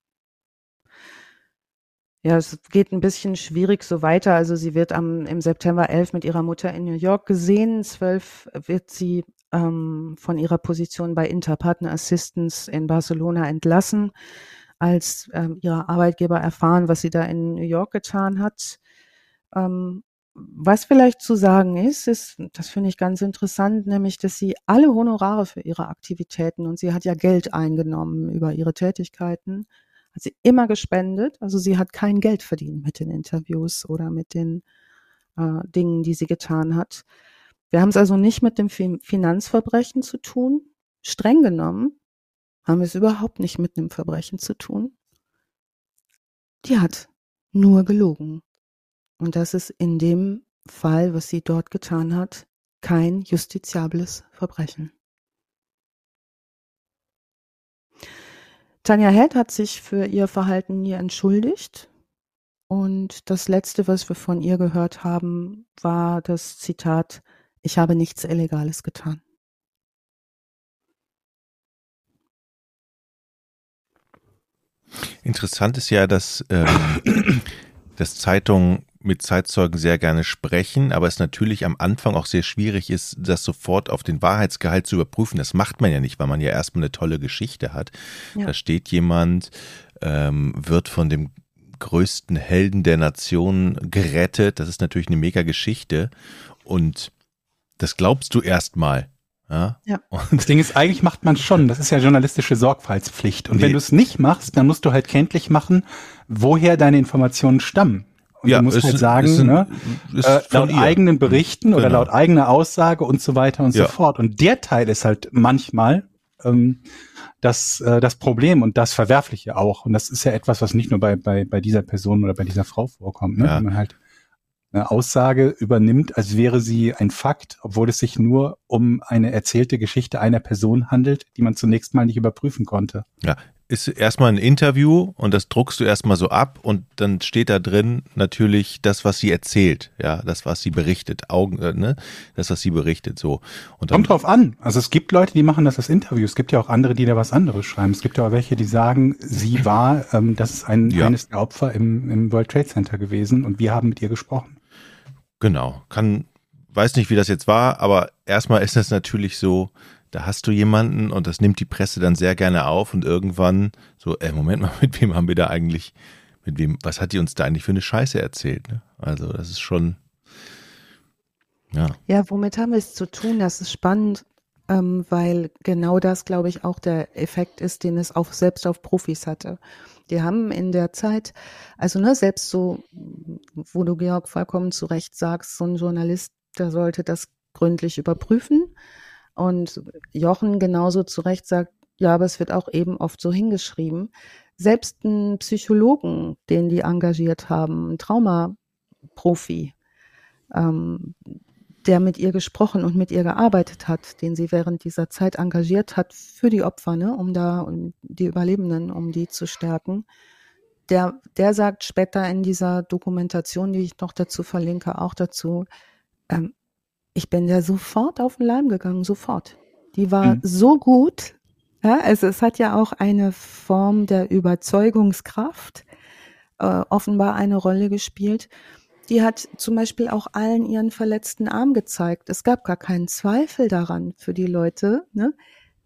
Ja, es geht ein bisschen schwierig so weiter. Also sie wird am, im September 11 mit ihrer Mutter in New York gesehen. 12 wird sie ähm, von ihrer Position bei Interpartner Assistance in Barcelona entlassen als ähm, ihre Arbeitgeber erfahren, was sie da in New York getan hat. Ähm, was vielleicht zu sagen ist, ist, das finde ich ganz interessant, nämlich, dass sie alle Honorare für ihre Aktivitäten und sie hat ja Geld eingenommen über ihre Tätigkeiten, hat sie immer gespendet. Also sie hat kein Geld verdient mit den Interviews oder mit den äh, Dingen, die sie getan hat. Wir haben es also nicht mit dem Finanzverbrechen zu tun. Streng genommen haben es überhaupt nicht mit einem Verbrechen zu tun. Die hat nur gelogen. Und das ist in dem Fall, was sie dort getan hat, kein justiziables Verbrechen. Tanja Head hat sich für ihr Verhalten nie entschuldigt. Und das Letzte, was wir von ihr gehört haben, war das Zitat, ich habe nichts Illegales getan. Interessant ist ja, dass, ähm, dass Zeitungen mit Zeitzeugen sehr gerne sprechen, aber es natürlich am Anfang auch sehr schwierig ist, das sofort auf den Wahrheitsgehalt zu überprüfen. Das macht man ja nicht, weil man ja erstmal eine tolle Geschichte hat. Ja. Da steht jemand, ähm, wird von dem größten Helden der Nation gerettet. Das ist natürlich eine mega Geschichte. Und das glaubst du erstmal. Ja. ja. Und das Ding ist, eigentlich macht man schon. Das ist ja journalistische Sorgfaltspflicht. Und nee. wenn du es nicht machst, dann musst du halt kenntlich machen, woher deine Informationen stammen. Und ja, du musst halt sagen, ist, ne, ist äh, laut ihr. eigenen Berichten genau. oder laut eigener Aussage und so weiter und ja. so fort. Und der Teil ist halt manchmal ähm, das, äh, das Problem und das Verwerfliche auch. Und das ist ja etwas, was nicht nur bei, bei, bei dieser Person oder bei dieser Frau vorkommt. Ne? Ja. Wenn man halt Aussage übernimmt, als wäre sie ein Fakt, obwohl es sich nur um eine erzählte Geschichte einer Person handelt, die man zunächst mal nicht überprüfen konnte. Ja, ist erstmal ein Interview und das druckst du erstmal so ab und dann steht da drin natürlich das, was sie erzählt, ja, das, was sie berichtet, Augen, äh, ne, das, was sie berichtet, so. Und Kommt drauf an. Also es gibt Leute, die machen das als Interview. Es gibt ja auch andere, die da was anderes schreiben. Es gibt ja auch welche, die sagen, sie war, ähm, das ist ein, ja. eines der Opfer im, im World Trade Center gewesen und wir haben mit ihr gesprochen. Genau. Kann, weiß nicht, wie das jetzt war, aber erstmal ist das natürlich so, da hast du jemanden und das nimmt die Presse dann sehr gerne auf und irgendwann so, ey, Moment mal, mit wem haben wir da eigentlich, mit wem, was hat die uns da eigentlich für eine Scheiße erzählt? Ne? Also, das ist schon, ja. Ja, womit haben wir es zu tun? Das ist spannend, ähm, weil genau das, glaube ich, auch der Effekt ist, den es auch selbst auf Profis hatte. Die haben in der Zeit, also ne, selbst so, wo du Georg vollkommen zu Recht sagst, so ein Journalist, der sollte das gründlich überprüfen. Und Jochen genauso zu Recht sagt, ja, aber es wird auch eben oft so hingeschrieben. Selbst ein Psychologen, den die engagiert haben, ein Traumaprofi, ähm, der mit ihr gesprochen und mit ihr gearbeitet hat, den sie während dieser Zeit engagiert hat für die Opfer, ne, um da um die Überlebenden, um die zu stärken. Der, der sagt später in dieser Dokumentation, die ich noch dazu verlinke, auch dazu, ähm, ich bin der sofort auf den Leim gegangen, sofort. Die war mhm. so gut. Ja, also es hat ja auch eine Form der Überzeugungskraft äh, offenbar eine Rolle gespielt die hat zum Beispiel auch allen ihren verletzten Arm gezeigt. Es gab gar keinen Zweifel daran für die Leute, ne?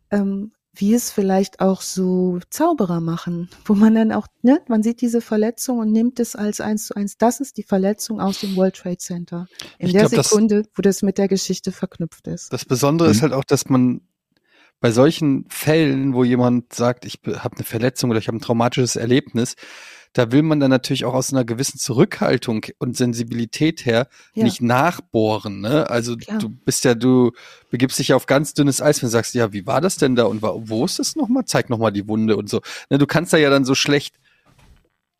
ähm, wie es vielleicht auch so Zauberer machen, wo man dann auch, ne, man sieht diese Verletzung und nimmt es als eins zu eins. Das ist die Verletzung aus dem World Trade Center. In ich der glaub, Sekunde, das, wo das mit der Geschichte verknüpft ist. Das Besondere mhm. ist halt auch, dass man bei solchen Fällen, wo jemand sagt, ich habe eine Verletzung oder ich habe ein traumatisches Erlebnis, da will man dann natürlich auch aus einer gewissen Zurückhaltung und Sensibilität her ja. nicht nachbohren. Ne? Also Klar. du bist ja, du begibst dich ja auf ganz dünnes Eis, wenn du sagst, ja, wie war das denn da und wo ist das nochmal? Zeig nochmal die Wunde und so. Ne, du kannst da ja dann so schlecht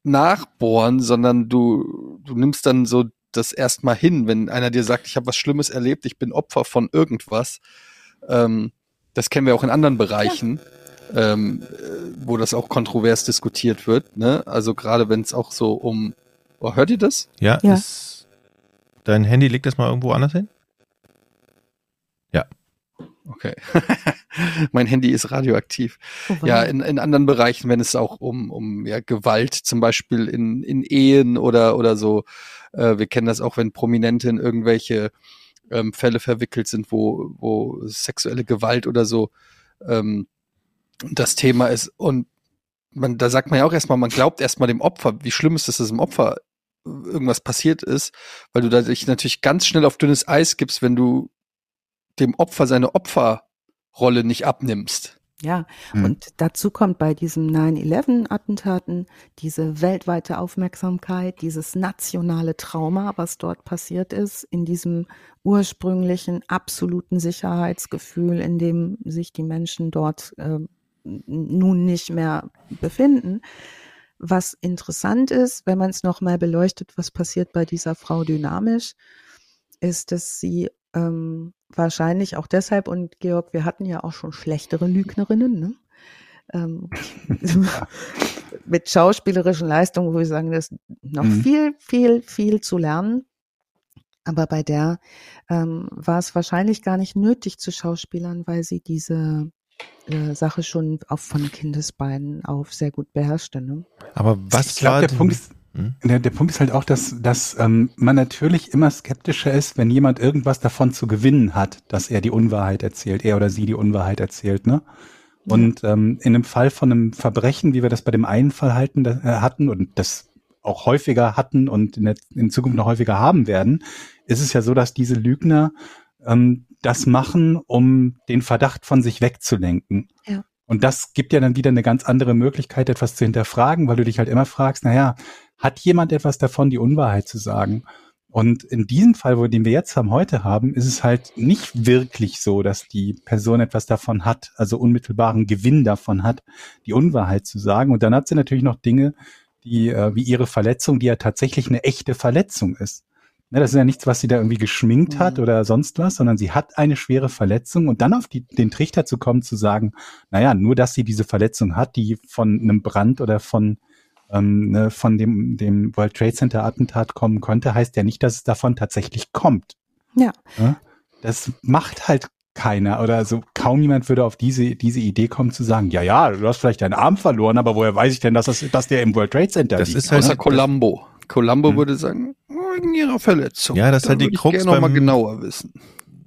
nachbohren, sondern du, du nimmst dann so das erstmal hin, wenn einer dir sagt, ich habe was Schlimmes erlebt, ich bin Opfer von irgendwas. Ähm, das kennen wir auch in anderen Bereichen. Ja ähm, wo das auch kontrovers diskutiert wird. Ne? Also gerade wenn es auch so um, oh, hört ihr das? Ja. ja. Ist, dein Handy legt das mal irgendwo anders hin? Ja. Okay. mein Handy ist radioaktiv. Oh, ja, in, in anderen Bereichen, wenn es auch um, um ja, Gewalt, zum Beispiel in, in Ehen oder, oder so, äh, wir kennen das auch, wenn Prominente in irgendwelche ähm, Fälle verwickelt sind, wo, wo sexuelle Gewalt oder so ähm, das Thema ist. Und man, da sagt man ja auch erstmal, man glaubt erstmal dem Opfer, wie schlimm ist es, dass dem Opfer irgendwas passiert ist, weil du dadurch natürlich ganz schnell auf dünnes Eis gibst, wenn du dem Opfer seine Opferrolle nicht abnimmst. Ja, mhm. und dazu kommt bei diesem 9-11-Attentaten diese weltweite Aufmerksamkeit, dieses nationale Trauma, was dort passiert ist, in diesem ursprünglichen absoluten Sicherheitsgefühl, in dem sich die Menschen dort äh, nun nicht mehr befinden. Was interessant ist, wenn man es nochmal beleuchtet, was passiert bei dieser Frau dynamisch, ist, dass sie ähm, wahrscheinlich auch deshalb, und Georg, wir hatten ja auch schon schlechtere Lügnerinnen, ne? ähm, mit schauspielerischen Leistungen, wo wir sagen, das ist noch mhm. viel, viel, viel zu lernen. Aber bei der ähm, war es wahrscheinlich gar nicht nötig zu Schauspielern, weil sie diese äh, Sache schon auch von Kindesbeinen auf sehr gut beherrschte. Ne? Aber was ich glaube, der Punkt ist, hm? der, der Punkt ist halt auch, dass, dass ähm, man natürlich immer skeptischer ist, wenn jemand irgendwas davon zu gewinnen hat, dass er die Unwahrheit erzählt, er oder sie die Unwahrheit erzählt, ne? Und ähm, in einem Fall von einem Verbrechen, wie wir das bei dem einen Fall halten, äh, hatten und das auch häufiger hatten und in, der, in Zukunft noch häufiger haben werden, ist es ja so, dass diese Lügner ähm, das machen, um den Verdacht von sich wegzulenken. Ja. Und das gibt ja dann wieder eine ganz andere Möglichkeit, etwas zu hinterfragen, weil du dich halt immer fragst, naja, hat jemand etwas davon, die Unwahrheit zu sagen? Und in diesem Fall, wo den wir jetzt haben, heute haben, ist es halt nicht wirklich so, dass die Person etwas davon hat, also unmittelbaren Gewinn davon hat, die Unwahrheit zu sagen. Und dann hat sie natürlich noch Dinge, die äh, wie ihre Verletzung, die ja tatsächlich eine echte Verletzung ist. Ne, das ist ja nichts, was sie da irgendwie geschminkt hat mhm. oder sonst was, sondern sie hat eine schwere Verletzung und dann auf die, den Trichter zu kommen, zu sagen, naja, nur dass sie diese Verletzung hat, die von einem Brand oder von, ähm, ne, von dem, dem World Trade Center Attentat kommen konnte, heißt ja nicht, dass es davon tatsächlich kommt. Ja. ja? Das macht halt keiner oder so kaum jemand würde auf diese diese Idee kommen zu sagen, ja ja, du hast vielleicht deinen Arm verloren, aber woher weiß ich denn, dass das dass der im World Trade Center das liegt? Das ist halt ne? Columbo. Columbo hm. würde sagen, wegen ihrer Verletzung. Ja, das ist halt die Krux beim, mal genauer wissen.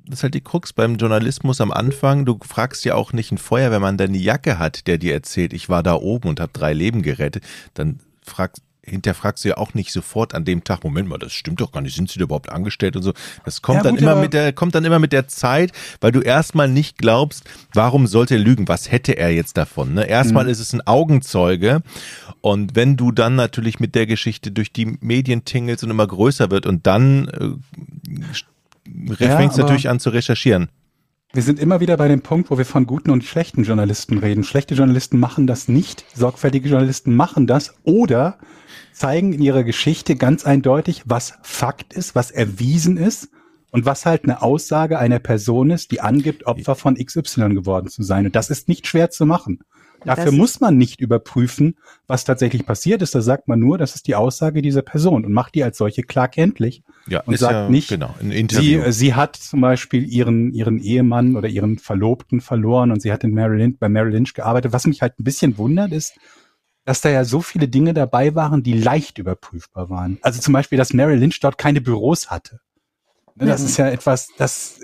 Das ist halt die Krux beim Journalismus am Anfang. Du fragst ja auch nicht einen Feuerwehrmann, der eine Jacke hat, der dir erzählt, ich war da oben und habe drei Leben gerettet. Dann fragst hinterfragst du ja auch nicht sofort an dem Tag, Moment mal, das stimmt doch gar nicht, sind sie da überhaupt angestellt und so. Das kommt ja, dann gut, immer mit der, kommt dann immer mit der Zeit, weil du erstmal nicht glaubst, warum sollte er lügen? Was hätte er jetzt davon? Ne? Erstmal mhm. ist es ein Augenzeuge und wenn du dann natürlich mit der Geschichte durch die Medien tingelst und immer größer wird und dann äh, ja, fängst du natürlich an zu recherchieren. Wir sind immer wieder bei dem Punkt, wo wir von guten und schlechten Journalisten reden. Schlechte Journalisten machen das nicht, sorgfältige Journalisten machen das oder zeigen in ihrer Geschichte ganz eindeutig, was Fakt ist, was erwiesen ist und was halt eine Aussage einer Person ist, die angibt, Opfer von XY geworden zu sein. Und das ist nicht schwer zu machen. Dafür das muss man nicht überprüfen, was tatsächlich passiert ist. Da sagt man nur, das ist die Aussage dieser Person und macht die als solche klar kenntlich. Ja, und sagt ja, nicht, genau, sie, sie hat zum Beispiel ihren, ihren Ehemann oder ihren Verlobten verloren und sie hat in Maryland, bei Merrill Lynch gearbeitet. Was mich halt ein bisschen wundert ist, dass da ja so viele Dinge dabei waren, die leicht überprüfbar waren. Also zum Beispiel, dass Mary Lynch dort keine Büros hatte. Ne, das ist ja etwas, das,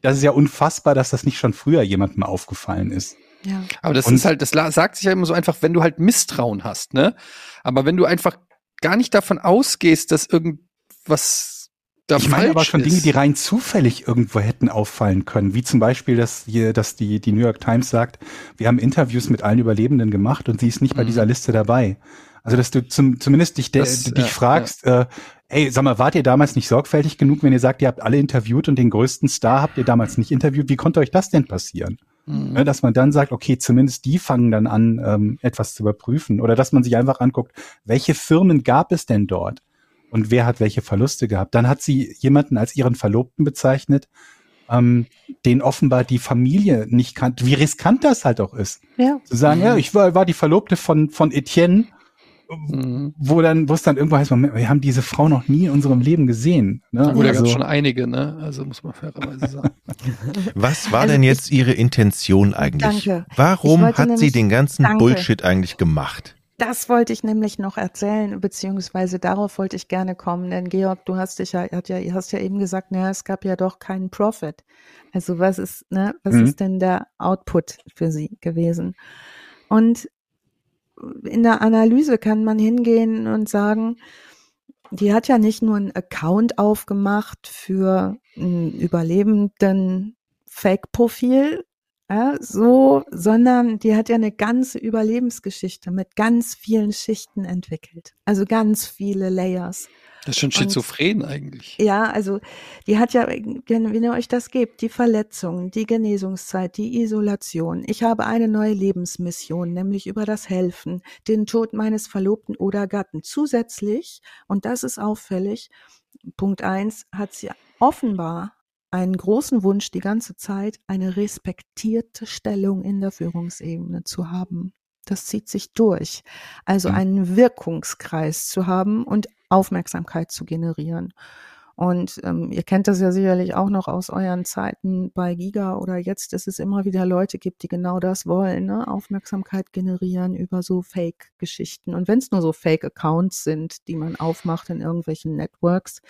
das ist ja unfassbar, dass das nicht schon früher jemandem aufgefallen ist. Ja. Aber das Und ist halt, das sagt sich ja immer so einfach, wenn du halt Misstrauen hast, ne? Aber wenn du einfach gar nicht davon ausgehst, dass irgendwas da ich meine aber schon ist. Dinge, die rein zufällig irgendwo hätten auffallen können, wie zum Beispiel, dass, hier, dass die, die New York Times sagt, wir haben Interviews mit allen Überlebenden gemacht und sie ist nicht mhm. bei dieser Liste dabei. Also dass du zum, zumindest dich, das, dich ja, fragst, ja. Äh, ey, sag mal, wart ihr damals nicht sorgfältig genug, wenn ihr sagt, ihr habt alle interviewt und den größten Star habt ihr damals nicht interviewt? Wie konnte euch das denn passieren? Mhm. Ne, dass man dann sagt, okay, zumindest die fangen dann an, ähm, etwas zu überprüfen. Oder dass man sich einfach anguckt, welche Firmen gab es denn dort? und wer hat welche Verluste gehabt. Dann hat sie jemanden als ihren Verlobten bezeichnet, ähm, den offenbar die Familie nicht kannte. Wie riskant das halt auch ist. Ja. Zu sagen, mhm. ja, ich war, war die Verlobte von, von Etienne, mhm. wo dann, wo es dann irgendwo heißt, wir haben diese Frau noch nie in unserem Leben gesehen. Ne? Ja, gut, also, da schon einige, ne? Also muss man fairerweise sagen. Was war also denn jetzt ich, Ihre Intention eigentlich? Danke. Warum hat sie den ganzen danke. Bullshit eigentlich gemacht? Das wollte ich nämlich noch erzählen, beziehungsweise darauf wollte ich gerne kommen, denn Georg, du hast dich ja, hat ja, hast ja eben gesagt, naja, es gab ja doch keinen Profit. Also was ist, ne, was mhm. ist denn der Output für sie gewesen? Und in der Analyse kann man hingehen und sagen, die hat ja nicht nur einen Account aufgemacht für einen überlebenden Fake-Profil, ja, so, sondern die hat ja eine ganze Überlebensgeschichte mit ganz vielen Schichten entwickelt. Also ganz viele Layers. Das ist schon schizophren Und, eigentlich. Ja, also die hat ja, wenn ihr euch das gebt, die Verletzung, die Genesungszeit, die Isolation. Ich habe eine neue Lebensmission, nämlich über das Helfen, den Tod meines Verlobten oder Gatten. Zusätzlich, und das ist auffällig, Punkt eins, hat sie offenbar einen großen Wunsch die ganze Zeit, eine respektierte Stellung in der Führungsebene zu haben. Das zieht sich durch. Also mhm. einen Wirkungskreis zu haben und Aufmerksamkeit zu generieren. Und ähm, ihr kennt das ja sicherlich auch noch aus euren Zeiten bei Giga oder jetzt, dass es immer wieder Leute gibt, die genau das wollen, ne? Aufmerksamkeit generieren über so Fake-Geschichten. Und wenn es nur so Fake-Accounts sind, die man aufmacht in irgendwelchen Networks,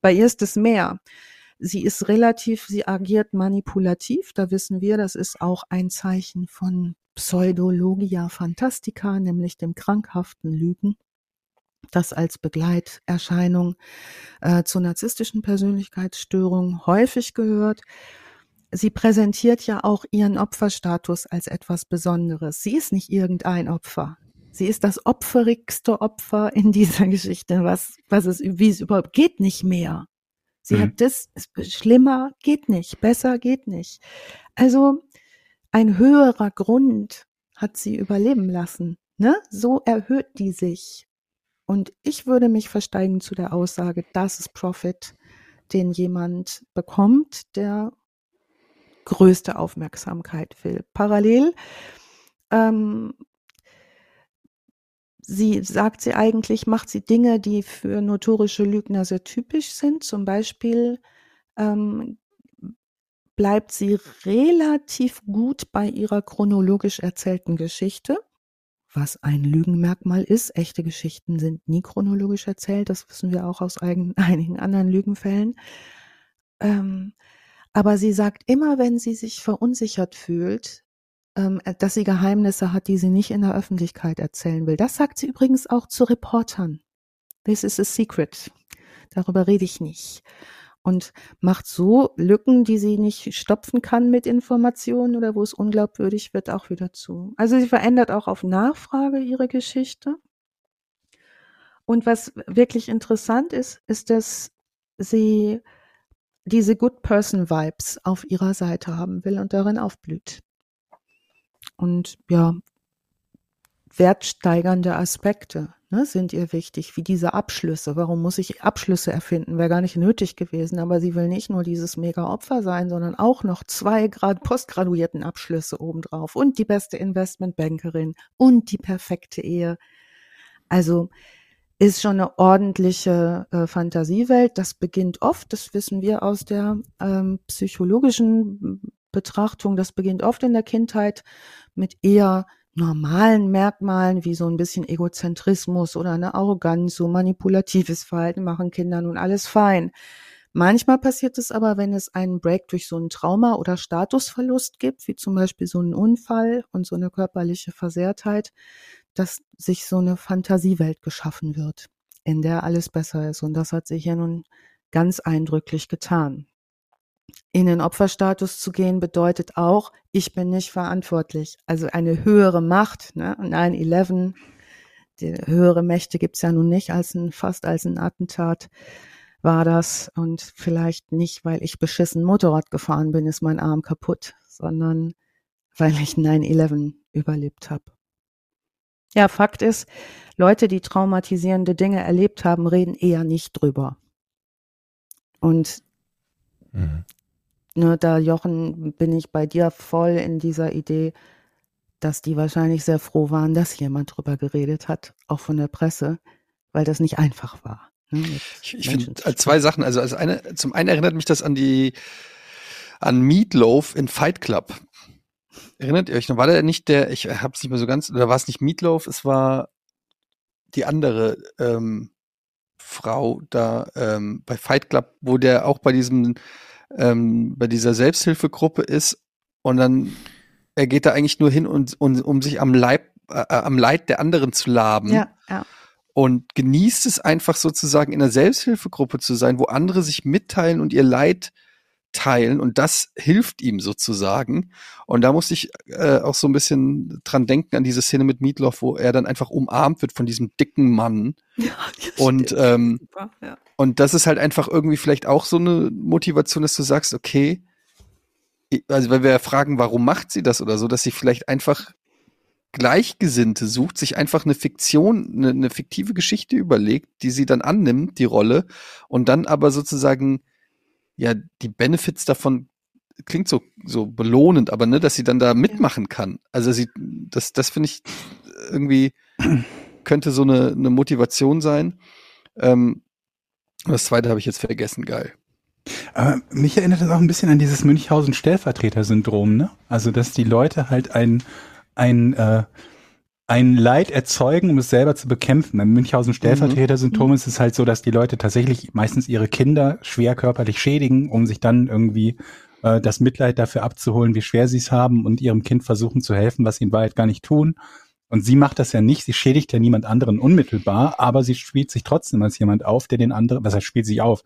bei ihr ist es mehr. Sie ist relativ, sie agiert manipulativ. Da wissen wir, das ist auch ein Zeichen von Pseudologia Fantastica, nämlich dem krankhaften Lügen, das als Begleiterscheinung äh, zur narzisstischen Persönlichkeitsstörung häufig gehört. Sie präsentiert ja auch ihren Opferstatus als etwas Besonderes. Sie ist nicht irgendein Opfer. Sie ist das opferigste Opfer in dieser Geschichte, was, was es, wie es überhaupt geht nicht mehr. Sie mhm. hat das, schlimmer geht nicht, besser geht nicht. Also ein höherer Grund hat sie überleben lassen. Ne? So erhöht die sich. Und ich würde mich versteigen zu der Aussage, das ist Profit, den jemand bekommt, der größte Aufmerksamkeit will. Parallel ähm, sie sagt sie eigentlich, macht sie Dinge, die für notorische Lügner sehr typisch sind. Zum Beispiel ähm, bleibt sie relativ gut bei ihrer chronologisch erzählten Geschichte, was ein Lügenmerkmal ist. Echte Geschichten sind nie chronologisch erzählt, das wissen wir auch aus eigen, einigen anderen Lügenfällen. Ähm, aber sie sagt immer, wenn sie sich verunsichert fühlt, dass sie Geheimnisse hat, die sie nicht in der Öffentlichkeit erzählen will. Das sagt sie übrigens auch zu Reportern. This is a secret. Darüber rede ich nicht. Und macht so Lücken, die sie nicht stopfen kann mit Informationen oder wo es unglaubwürdig wird, auch wieder zu. Also sie verändert auch auf Nachfrage ihre Geschichte. Und was wirklich interessant ist, ist, dass sie diese Good Person Vibes auf ihrer Seite haben will und darin aufblüht und ja, wertsteigernde Aspekte ne, sind ihr wichtig, wie diese Abschlüsse. Warum muss ich Abschlüsse erfinden? Wäre gar nicht nötig gewesen, aber sie will nicht nur dieses Mega-Opfer sein, sondern auch noch zwei Grad postgraduierten Abschlüsse obendrauf und die beste Investmentbankerin und die perfekte Ehe. Also ist schon eine ordentliche äh, Fantasiewelt. Das beginnt oft, das wissen wir aus der ähm, psychologischen Betrachtung, das beginnt oft in der Kindheit mit eher normalen Merkmalen wie so ein bisschen Egozentrismus oder eine Arroganz, so manipulatives Verhalten machen Kinder nun alles fein. Manchmal passiert es aber, wenn es einen Break durch so ein Trauma oder Statusverlust gibt, wie zum Beispiel so einen Unfall und so eine körperliche Versehrtheit, dass sich so eine Fantasiewelt geschaffen wird, in der alles besser ist. Und das hat sich ja nun ganz eindrücklich getan. In den Opferstatus zu gehen bedeutet auch, ich bin nicht verantwortlich. Also eine höhere Macht, ne? 9-11, die höhere Mächte gibt's ja nun nicht als ein, fast als ein Attentat war das. Und vielleicht nicht, weil ich beschissen Motorrad gefahren bin, ist mein Arm kaputt, sondern weil ich 9-11 überlebt habe. Ja, Fakt ist, Leute, die traumatisierende Dinge erlebt haben, reden eher nicht drüber. Und mhm. Ne, da, Jochen, bin ich bei dir voll in dieser Idee, dass die wahrscheinlich sehr froh waren, dass jemand drüber geredet hat, auch von der Presse, weil das nicht einfach war. Ne, ich, ich finde äh, zwei Sachen. Also, also eine, zum einen erinnert mich das an die an Meatloaf in Fight Club. Erinnert ihr euch noch? War der nicht der, ich habe es nicht mehr so ganz, oder war es nicht Meatloaf? Es war die andere ähm, Frau da ähm, bei Fight Club, wo der auch bei diesem, ähm, bei dieser Selbsthilfegruppe ist und dann er geht da eigentlich nur hin und, und um sich am Leib, äh, am Leid der anderen zu laben. Ja, ja. Und genießt es einfach sozusagen in einer Selbsthilfegruppe zu sein, wo andere sich mitteilen und ihr Leid teilen und das hilft ihm sozusagen. Und da musste ich äh, auch so ein bisschen dran denken an diese Szene mit Meatloaf, wo er dann einfach umarmt wird von diesem dicken Mann. Ja, und ähm, Super, ja. und das ist halt einfach irgendwie vielleicht auch so eine Motivation, dass du sagst, okay, also wenn wir fragen, warum macht sie das oder so, dass sie vielleicht einfach Gleichgesinnte sucht, sich einfach eine Fiktion, eine, eine fiktive Geschichte überlegt, die sie dann annimmt, die Rolle, und dann aber sozusagen ja die Benefits davon klingt so so belohnend, aber ne, dass sie dann da mitmachen kann. Also sie das das finde ich irgendwie könnte so eine eine Motivation sein. Ähm, das zweite habe ich jetzt vergessen, geil. Aber mich erinnert das auch ein bisschen an dieses Münchhausen-Stellvertreter-Syndrom, ne? Also, dass die Leute halt ein, ein, äh, ein Leid erzeugen, um es selber zu bekämpfen. Beim Münchhausen-Stellvertreter-Syndrom mhm. ist es halt so, dass die Leute tatsächlich meistens ihre Kinder schwer körperlich schädigen, um sich dann irgendwie äh, das Mitleid dafür abzuholen, wie schwer sie es haben und ihrem Kind versuchen zu helfen, was sie in Wahrheit gar nicht tun. Und sie macht das ja nicht, sie schädigt ja niemand anderen unmittelbar, aber sie spielt sich trotzdem als jemand auf, der den anderen, was heißt, spielt sich auf,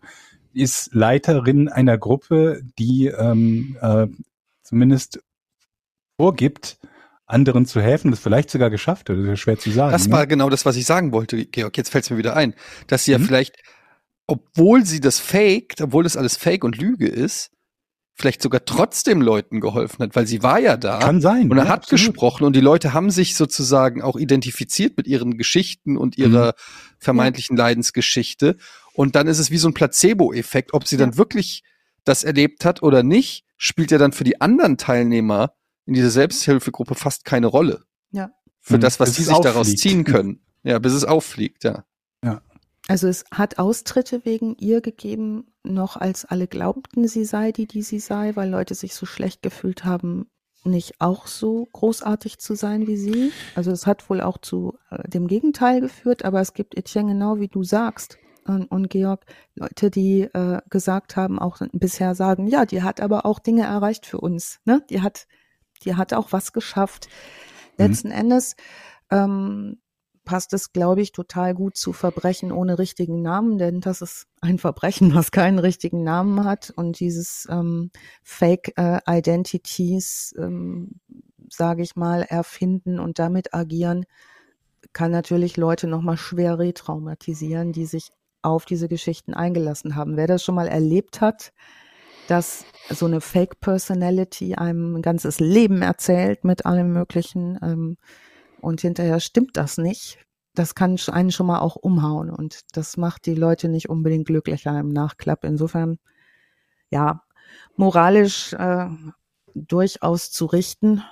ist Leiterin einer Gruppe, die ähm, äh, zumindest vorgibt, anderen zu helfen, das vielleicht sogar geschafft hat. Das ist schwer zu sagen. Das ne? war genau das, was ich sagen wollte, Georg. Jetzt fällt es mir wieder ein, dass sie mhm. ja vielleicht, obwohl sie das faked, obwohl das alles Fake und Lüge ist, vielleicht sogar trotzdem Leuten geholfen hat, weil sie war ja da. Kann sein. Und er ja, hat absolut. gesprochen und die Leute haben sich sozusagen auch identifiziert mit ihren Geschichten und ihrer mhm. vermeintlichen ja. Leidensgeschichte. Und dann ist es wie so ein Placebo-Effekt. Ob sie ja. dann wirklich das erlebt hat oder nicht, spielt ja dann für die anderen Teilnehmer in dieser Selbsthilfegruppe fast keine Rolle. Ja. Für mhm. das, was sie sich auffliegt. daraus ziehen können. Ja, bis es auffliegt, ja. Ja. Also es hat Austritte wegen ihr gegeben, noch als alle glaubten, sie sei die, die sie sei, weil Leute sich so schlecht gefühlt haben, nicht auch so großartig zu sein wie sie. Also es hat wohl auch zu äh, dem Gegenteil geführt, aber es gibt Etienne genau wie du sagst und, und Georg Leute, die äh, gesagt haben, auch bisher sagen, ja, die hat aber auch Dinge erreicht für uns. Ne? Die hat, die hat auch was geschafft. Mhm. Letzten Endes ähm, passt es, glaube ich, total gut zu Verbrechen ohne richtigen Namen, denn das ist ein Verbrechen, was keinen richtigen Namen hat. Und dieses ähm, Fake äh, Identities, ähm, sage ich mal, erfinden und damit agieren, kann natürlich Leute nochmal schwer retraumatisieren, die sich auf diese Geschichten eingelassen haben. Wer das schon mal erlebt hat, dass so eine Fake Personality einem ein ganzes Leben erzählt mit allem Möglichen ähm, und hinterher stimmt das nicht, das kann einen schon mal auch umhauen und das macht die Leute nicht unbedingt glücklicher im Nachklapp. Insofern, ja, moralisch äh, durchaus zu richten.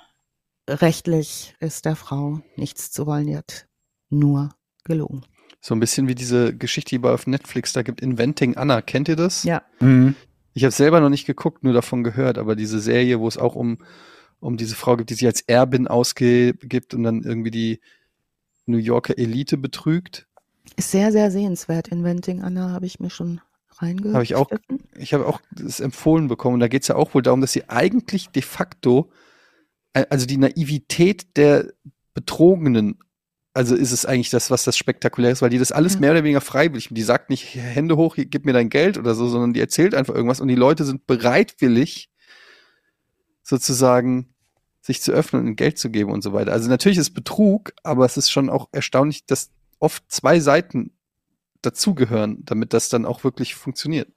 Rechtlich ist der Frau nichts zu wollen, die hat nur gelogen. So ein bisschen wie diese Geschichte, die bei auf Netflix da gibt, Inventing Anna. Kennt ihr das? Ja. Mhm. Ich habe selber noch nicht geguckt, nur davon gehört, aber diese Serie, wo es auch um um diese Frau gibt, die sich als Erbin ausgibt und dann irgendwie die New Yorker Elite betrügt. Ist sehr, sehr sehenswert. Inventing Anna habe ich mir schon reingehört. Habe ich auch, ich habe auch das empfohlen bekommen. Da geht es ja auch wohl darum, dass sie eigentlich de facto, äh, also die Naivität der Betrogenen, also ist es eigentlich das, was das spektakulär ist, weil die das alles ja. mehr oder weniger freiwillig, die sagt nicht Hände hoch, gib mir dein Geld oder so, sondern die erzählt einfach irgendwas und die Leute sind bereitwillig, sozusagen sich zu öffnen und Geld zu geben und so weiter. Also natürlich ist Betrug, aber es ist schon auch erstaunlich, dass oft zwei Seiten dazugehören, damit das dann auch wirklich funktioniert.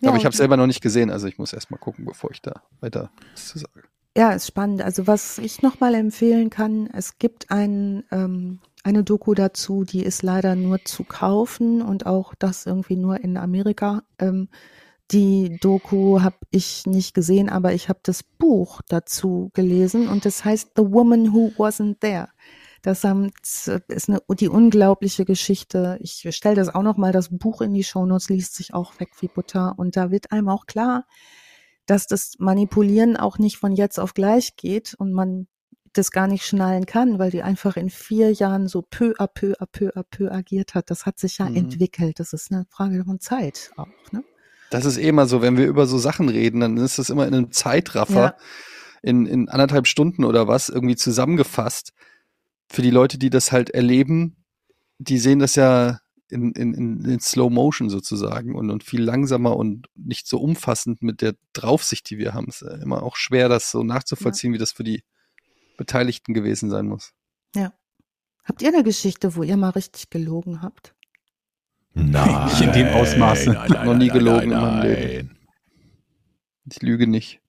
Ja, aber ich habe es selber noch nicht gesehen, also ich muss erst mal gucken, bevor ich da weiter was zu sagen. Ja, ist spannend. Also was ich nochmal empfehlen kann, es gibt ein, ähm, eine Doku dazu, die ist leider nur zu kaufen und auch das irgendwie nur in Amerika. Ähm, die Doku habe ich nicht gesehen, aber ich habe das Buch dazu gelesen und das heißt The Woman Who Wasn't There. Das ist eine, die unglaubliche Geschichte. Ich stelle das auch noch mal das Buch in die Shownotes, liest sich auch weg wie Butter und da wird einem auch klar, dass das Manipulieren auch nicht von jetzt auf gleich geht und man das gar nicht schnallen kann, weil die einfach in vier Jahren so peu à peu à peu à peu agiert hat. Das hat sich ja mhm. entwickelt. Das ist eine Frage von Zeit auch. Ne? Das ist eh immer so, wenn wir über so Sachen reden, dann ist das immer in einem Zeitraffer, ja. in, in anderthalb Stunden oder was, irgendwie zusammengefasst. Für die Leute, die das halt erleben, die sehen das ja in, in, in Slow Motion sozusagen und, und viel langsamer und nicht so umfassend mit der Draufsicht, die wir haben. Es ist immer auch schwer, das so nachzuvollziehen, ja. wie das für die Beteiligten gewesen sein muss. Ja. Habt ihr eine Geschichte, wo ihr mal richtig gelogen habt? Nein. Nicht in dem Ausmaße. Nein, nein, noch nie gelogen nein, in meinem Leben. Ich lüge nicht.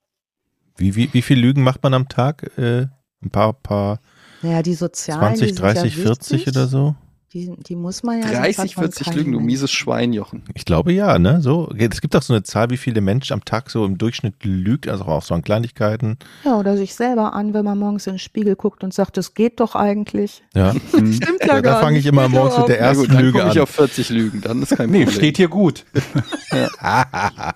Wie, wie, wie viel Lügen macht man am Tag? Äh, ein paar, paar. Naja, die sozialen. 20, 30, ja 40 oder so? Die, die muss man ja. 30, 40 Lügen, du mieses Schwein, Jochen. Ich glaube ja, ne? So, es gibt auch so eine Zahl, wie viele Menschen am Tag so im Durchschnitt lügt, also auch so an Kleinigkeiten. Ja, oder sich selber an, wenn man morgens in den Spiegel guckt und sagt, das geht doch eigentlich. Ja. Stimmt ja, ja Da fange ich immer morgens mit der ersten ja, gut, Lüge an. ich auf 40 Lügen, dann ist kein Problem. Nee, steht hier gut. ja.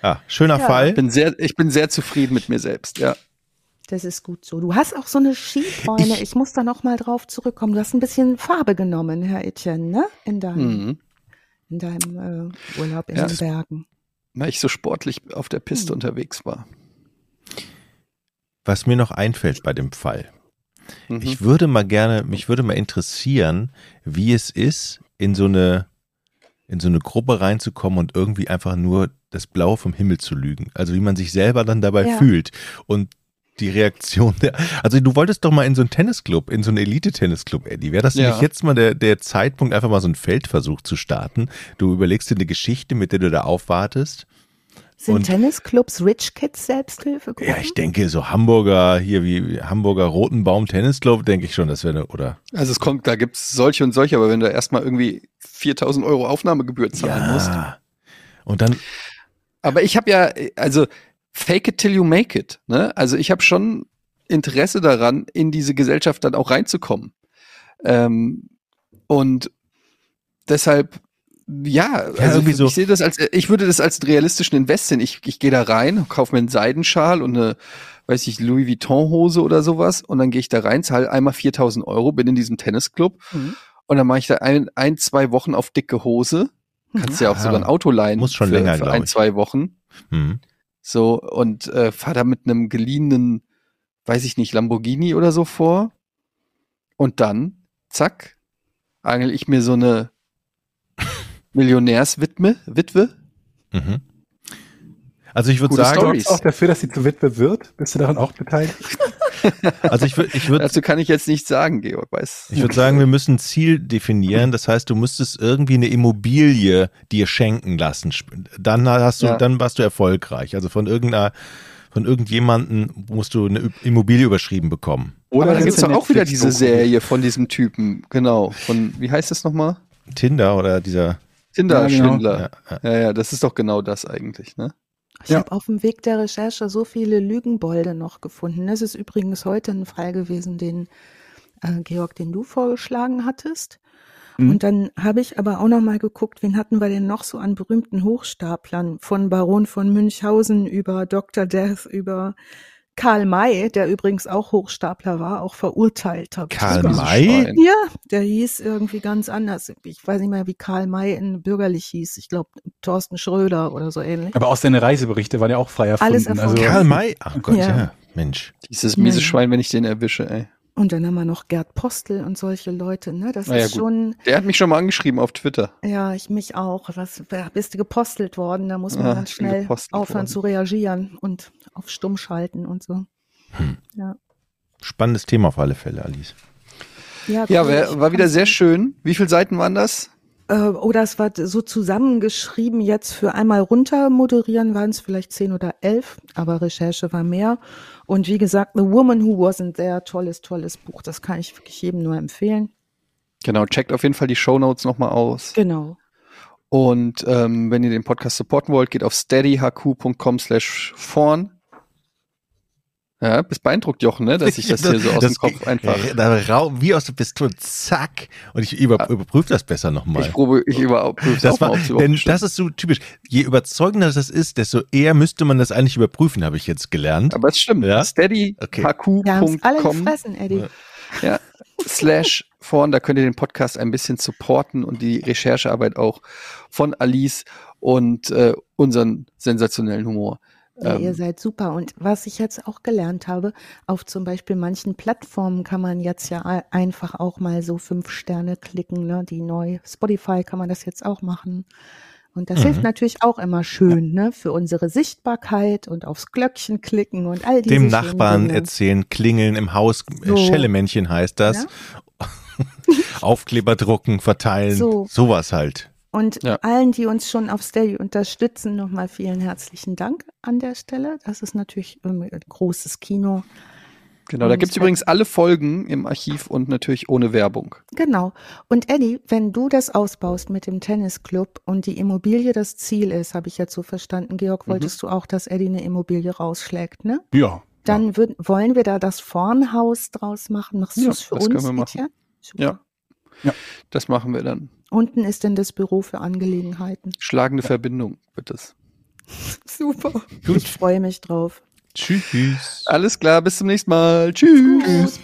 ah, schöner Fall. Ich bin, sehr, ich bin sehr zufrieden mit mir selbst, ja. Das ist gut so. Du hast auch so eine Skibräune. Ich, ich muss da noch mal drauf zurückkommen. Du hast ein bisschen Farbe genommen, Herr Etienne, ne? In deinem, mhm. in deinem äh, Urlaub in ja, den Bergen. Weil ich so sportlich auf der Piste mhm. unterwegs war. Was mir noch einfällt bei dem Fall. Mhm. Ich würde mal gerne, mich würde mal interessieren, wie es ist, in so eine, in so eine Gruppe reinzukommen und irgendwie einfach nur das Blaue vom Himmel zu lügen. Also wie man sich selber dann dabei ja. fühlt. Und die Reaktion der. Also du wolltest doch mal in so einen Tennisclub, in so einen Elite-Tennisclub, Eddie. Wäre das ja. nicht jetzt mal der, der Zeitpunkt, einfach mal so einen Feldversuch zu starten? Du überlegst dir eine Geschichte, mit der du da aufwartest. Sind und, Tennisclubs Rich Kids Selbsthilfegruppen? Ja, ich denke, so Hamburger, hier wie Hamburger Rotenbaum Tennisclub, denke ich schon, das wäre eine, oder? Also es kommt, da gibt's solche und solche, aber wenn du erstmal irgendwie 4000 Euro Aufnahmegebühr zahlen ja. musst. Und dann. Aber ich habe ja, also fake it till you make it. Ne? Also ich habe schon Interesse daran, in diese Gesellschaft dann auch reinzukommen. Ähm, und deshalb, ja, ja also ich, so. ich sehe das als, ich würde das als realistischen Invest sehen. Ich, ich gehe da rein, kaufe mir einen Seidenschal und eine, weiß ich, Louis Vuitton Hose oder sowas und dann gehe ich da rein, zahle einmal 4000 Euro, bin in diesem Tennisclub mhm. und dann mache ich da ein, ein, zwei Wochen auf dicke Hose. Kannst ja, ja auch sogar ein Auto leihen. Muss schon für, länger, für ein, zwei Wochen. Mhm. So, und äh, fahr da mit einem geliehenen, weiß ich nicht, Lamborghini oder so vor. Und dann, zack, angel ich mir so eine Millionärswitwe, Witwe. Mhm. Also ich würde sagen, du auch dafür, dass sie zur Witwe wird? Bist du daran auch beteiligt? Also ich würde, ich würde. Dazu kann ich jetzt nicht sagen, Georg, weiß. Ich würde sagen, wir müssen ein Ziel definieren. Das heißt, du müsstest irgendwie eine Immobilie dir schenken lassen. Dann hast du, ja. dann warst du erfolgreich. Also von irgendeiner, von irgendjemanden musst du eine Immobilie überschrieben bekommen. Oder dann gibt es doch auch wieder diese Serie von diesem Typen. Genau. Von, wie heißt das nochmal? Tinder oder dieser. Tinder-Schwindler. Ja, genau. ja, ja, ja, das ist doch genau das eigentlich, ne? Ich ja. habe auf dem Weg der Recherche so viele Lügenbolde noch gefunden. Das ist übrigens heute ein Fall gewesen, den äh, Georg, den du vorgeschlagen hattest. Mhm. Und dann habe ich aber auch noch mal geguckt, wen hatten wir denn noch so an berühmten Hochstaplern? Von Baron von Münchhausen über Dr. Death, über Karl May, der übrigens auch Hochstapler war, auch verurteilt. Karl May? Ja, der hieß irgendwie ganz anders. Ich weiß nicht mehr, wie Karl May in bürgerlich hieß. Ich glaube, Thorsten Schröder oder so ähnlich. Aber auch seine Reiseberichte waren ja auch frei erfunden. Alles erfunden. Also, Karl May? Ach Gott, ja. ja. Mensch. Dieses miese Schwein, wenn ich den erwische, ey. Und dann haben wir noch Gerd Postel und solche Leute, ne? Das naja, ist gut. schon. Der hat mich schon mal angeschrieben auf Twitter. Ja, ich mich auch. Was bist du gepostelt worden? Da muss man ja, ganz schnell aufhören worden. zu reagieren und auf stumm schalten und so. Hm. Ja. Spannendes Thema auf alle Fälle, Alice. Ja, ja war, war wieder sehr schön. Wie viele Seiten waren das? Äh, oder es war so zusammengeschrieben, jetzt für einmal runter moderieren waren es vielleicht zehn oder elf, aber Recherche war mehr. Und wie gesagt, The Woman Who Wasn't There, tolles, tolles Buch. Das kann ich wirklich jedem nur empfehlen. Genau, checkt auf jeden Fall die Show Notes nochmal aus. Genau. Und ähm, wenn ihr den Podcast supporten wollt, geht auf steadyhq.com slash vorn. Ja, bist beeindruckt, Jochen, ne? dass ich das hier so aus das, dem Kopf einfach. wie aus der Pistole, zack. Und ich über, überprüfe das besser nochmal. Ich, probe, ich überprüfe das mal, Denn das ist so typisch. Je überzeugender das ist, desto eher müsste man das eigentlich überprüfen, habe ich jetzt gelernt. Aber es stimmt. Ja? Steadyhq.com. Okay. alle gefressen, Eddie. Ja. slash vorn, da könnt ihr den Podcast ein bisschen supporten und die Recherchearbeit auch von Alice und äh, unseren sensationellen Humor. Ja, ihr ähm. seid super. Und was ich jetzt auch gelernt habe, auf zum Beispiel manchen Plattformen kann man jetzt ja einfach auch mal so fünf Sterne klicken, ne? Die neu. Spotify kann man das jetzt auch machen. Und das mhm. hilft natürlich auch immer schön, ne, für unsere Sichtbarkeit und aufs Glöckchen klicken und all diese Dem Nachbarn Dinge. erzählen, klingeln im Haus, äh, so. Schellemännchen heißt das. Ja? Aufkleber drucken, verteilen, so. sowas halt. Und ja. allen, die uns schon auf Steady unterstützen, nochmal vielen herzlichen Dank an der Stelle. Das ist natürlich ein großes Kino. Genau, da gibt's übrigens alle Folgen im Archiv und natürlich ohne Werbung. Genau. Und Eddie, wenn du das ausbaust mit dem Tennisclub und die Immobilie das Ziel ist, habe ich jetzt so verstanden, Georg, mhm. wolltest mhm. du auch, dass Eddie eine Immobilie rausschlägt, ne? Ja. Dann ja. Würd, wollen wir da das Vornhaus draus machen. Machst du es für das uns, können wir machen. Ja. ja. Das machen wir dann. Unten ist denn das Büro für Angelegenheiten. Schlagende ja. Verbindung wird es. Super. Gut. Ich freue mich drauf. Tschüss. Alles klar, bis zum nächsten Mal. Tschüss. Tschüss.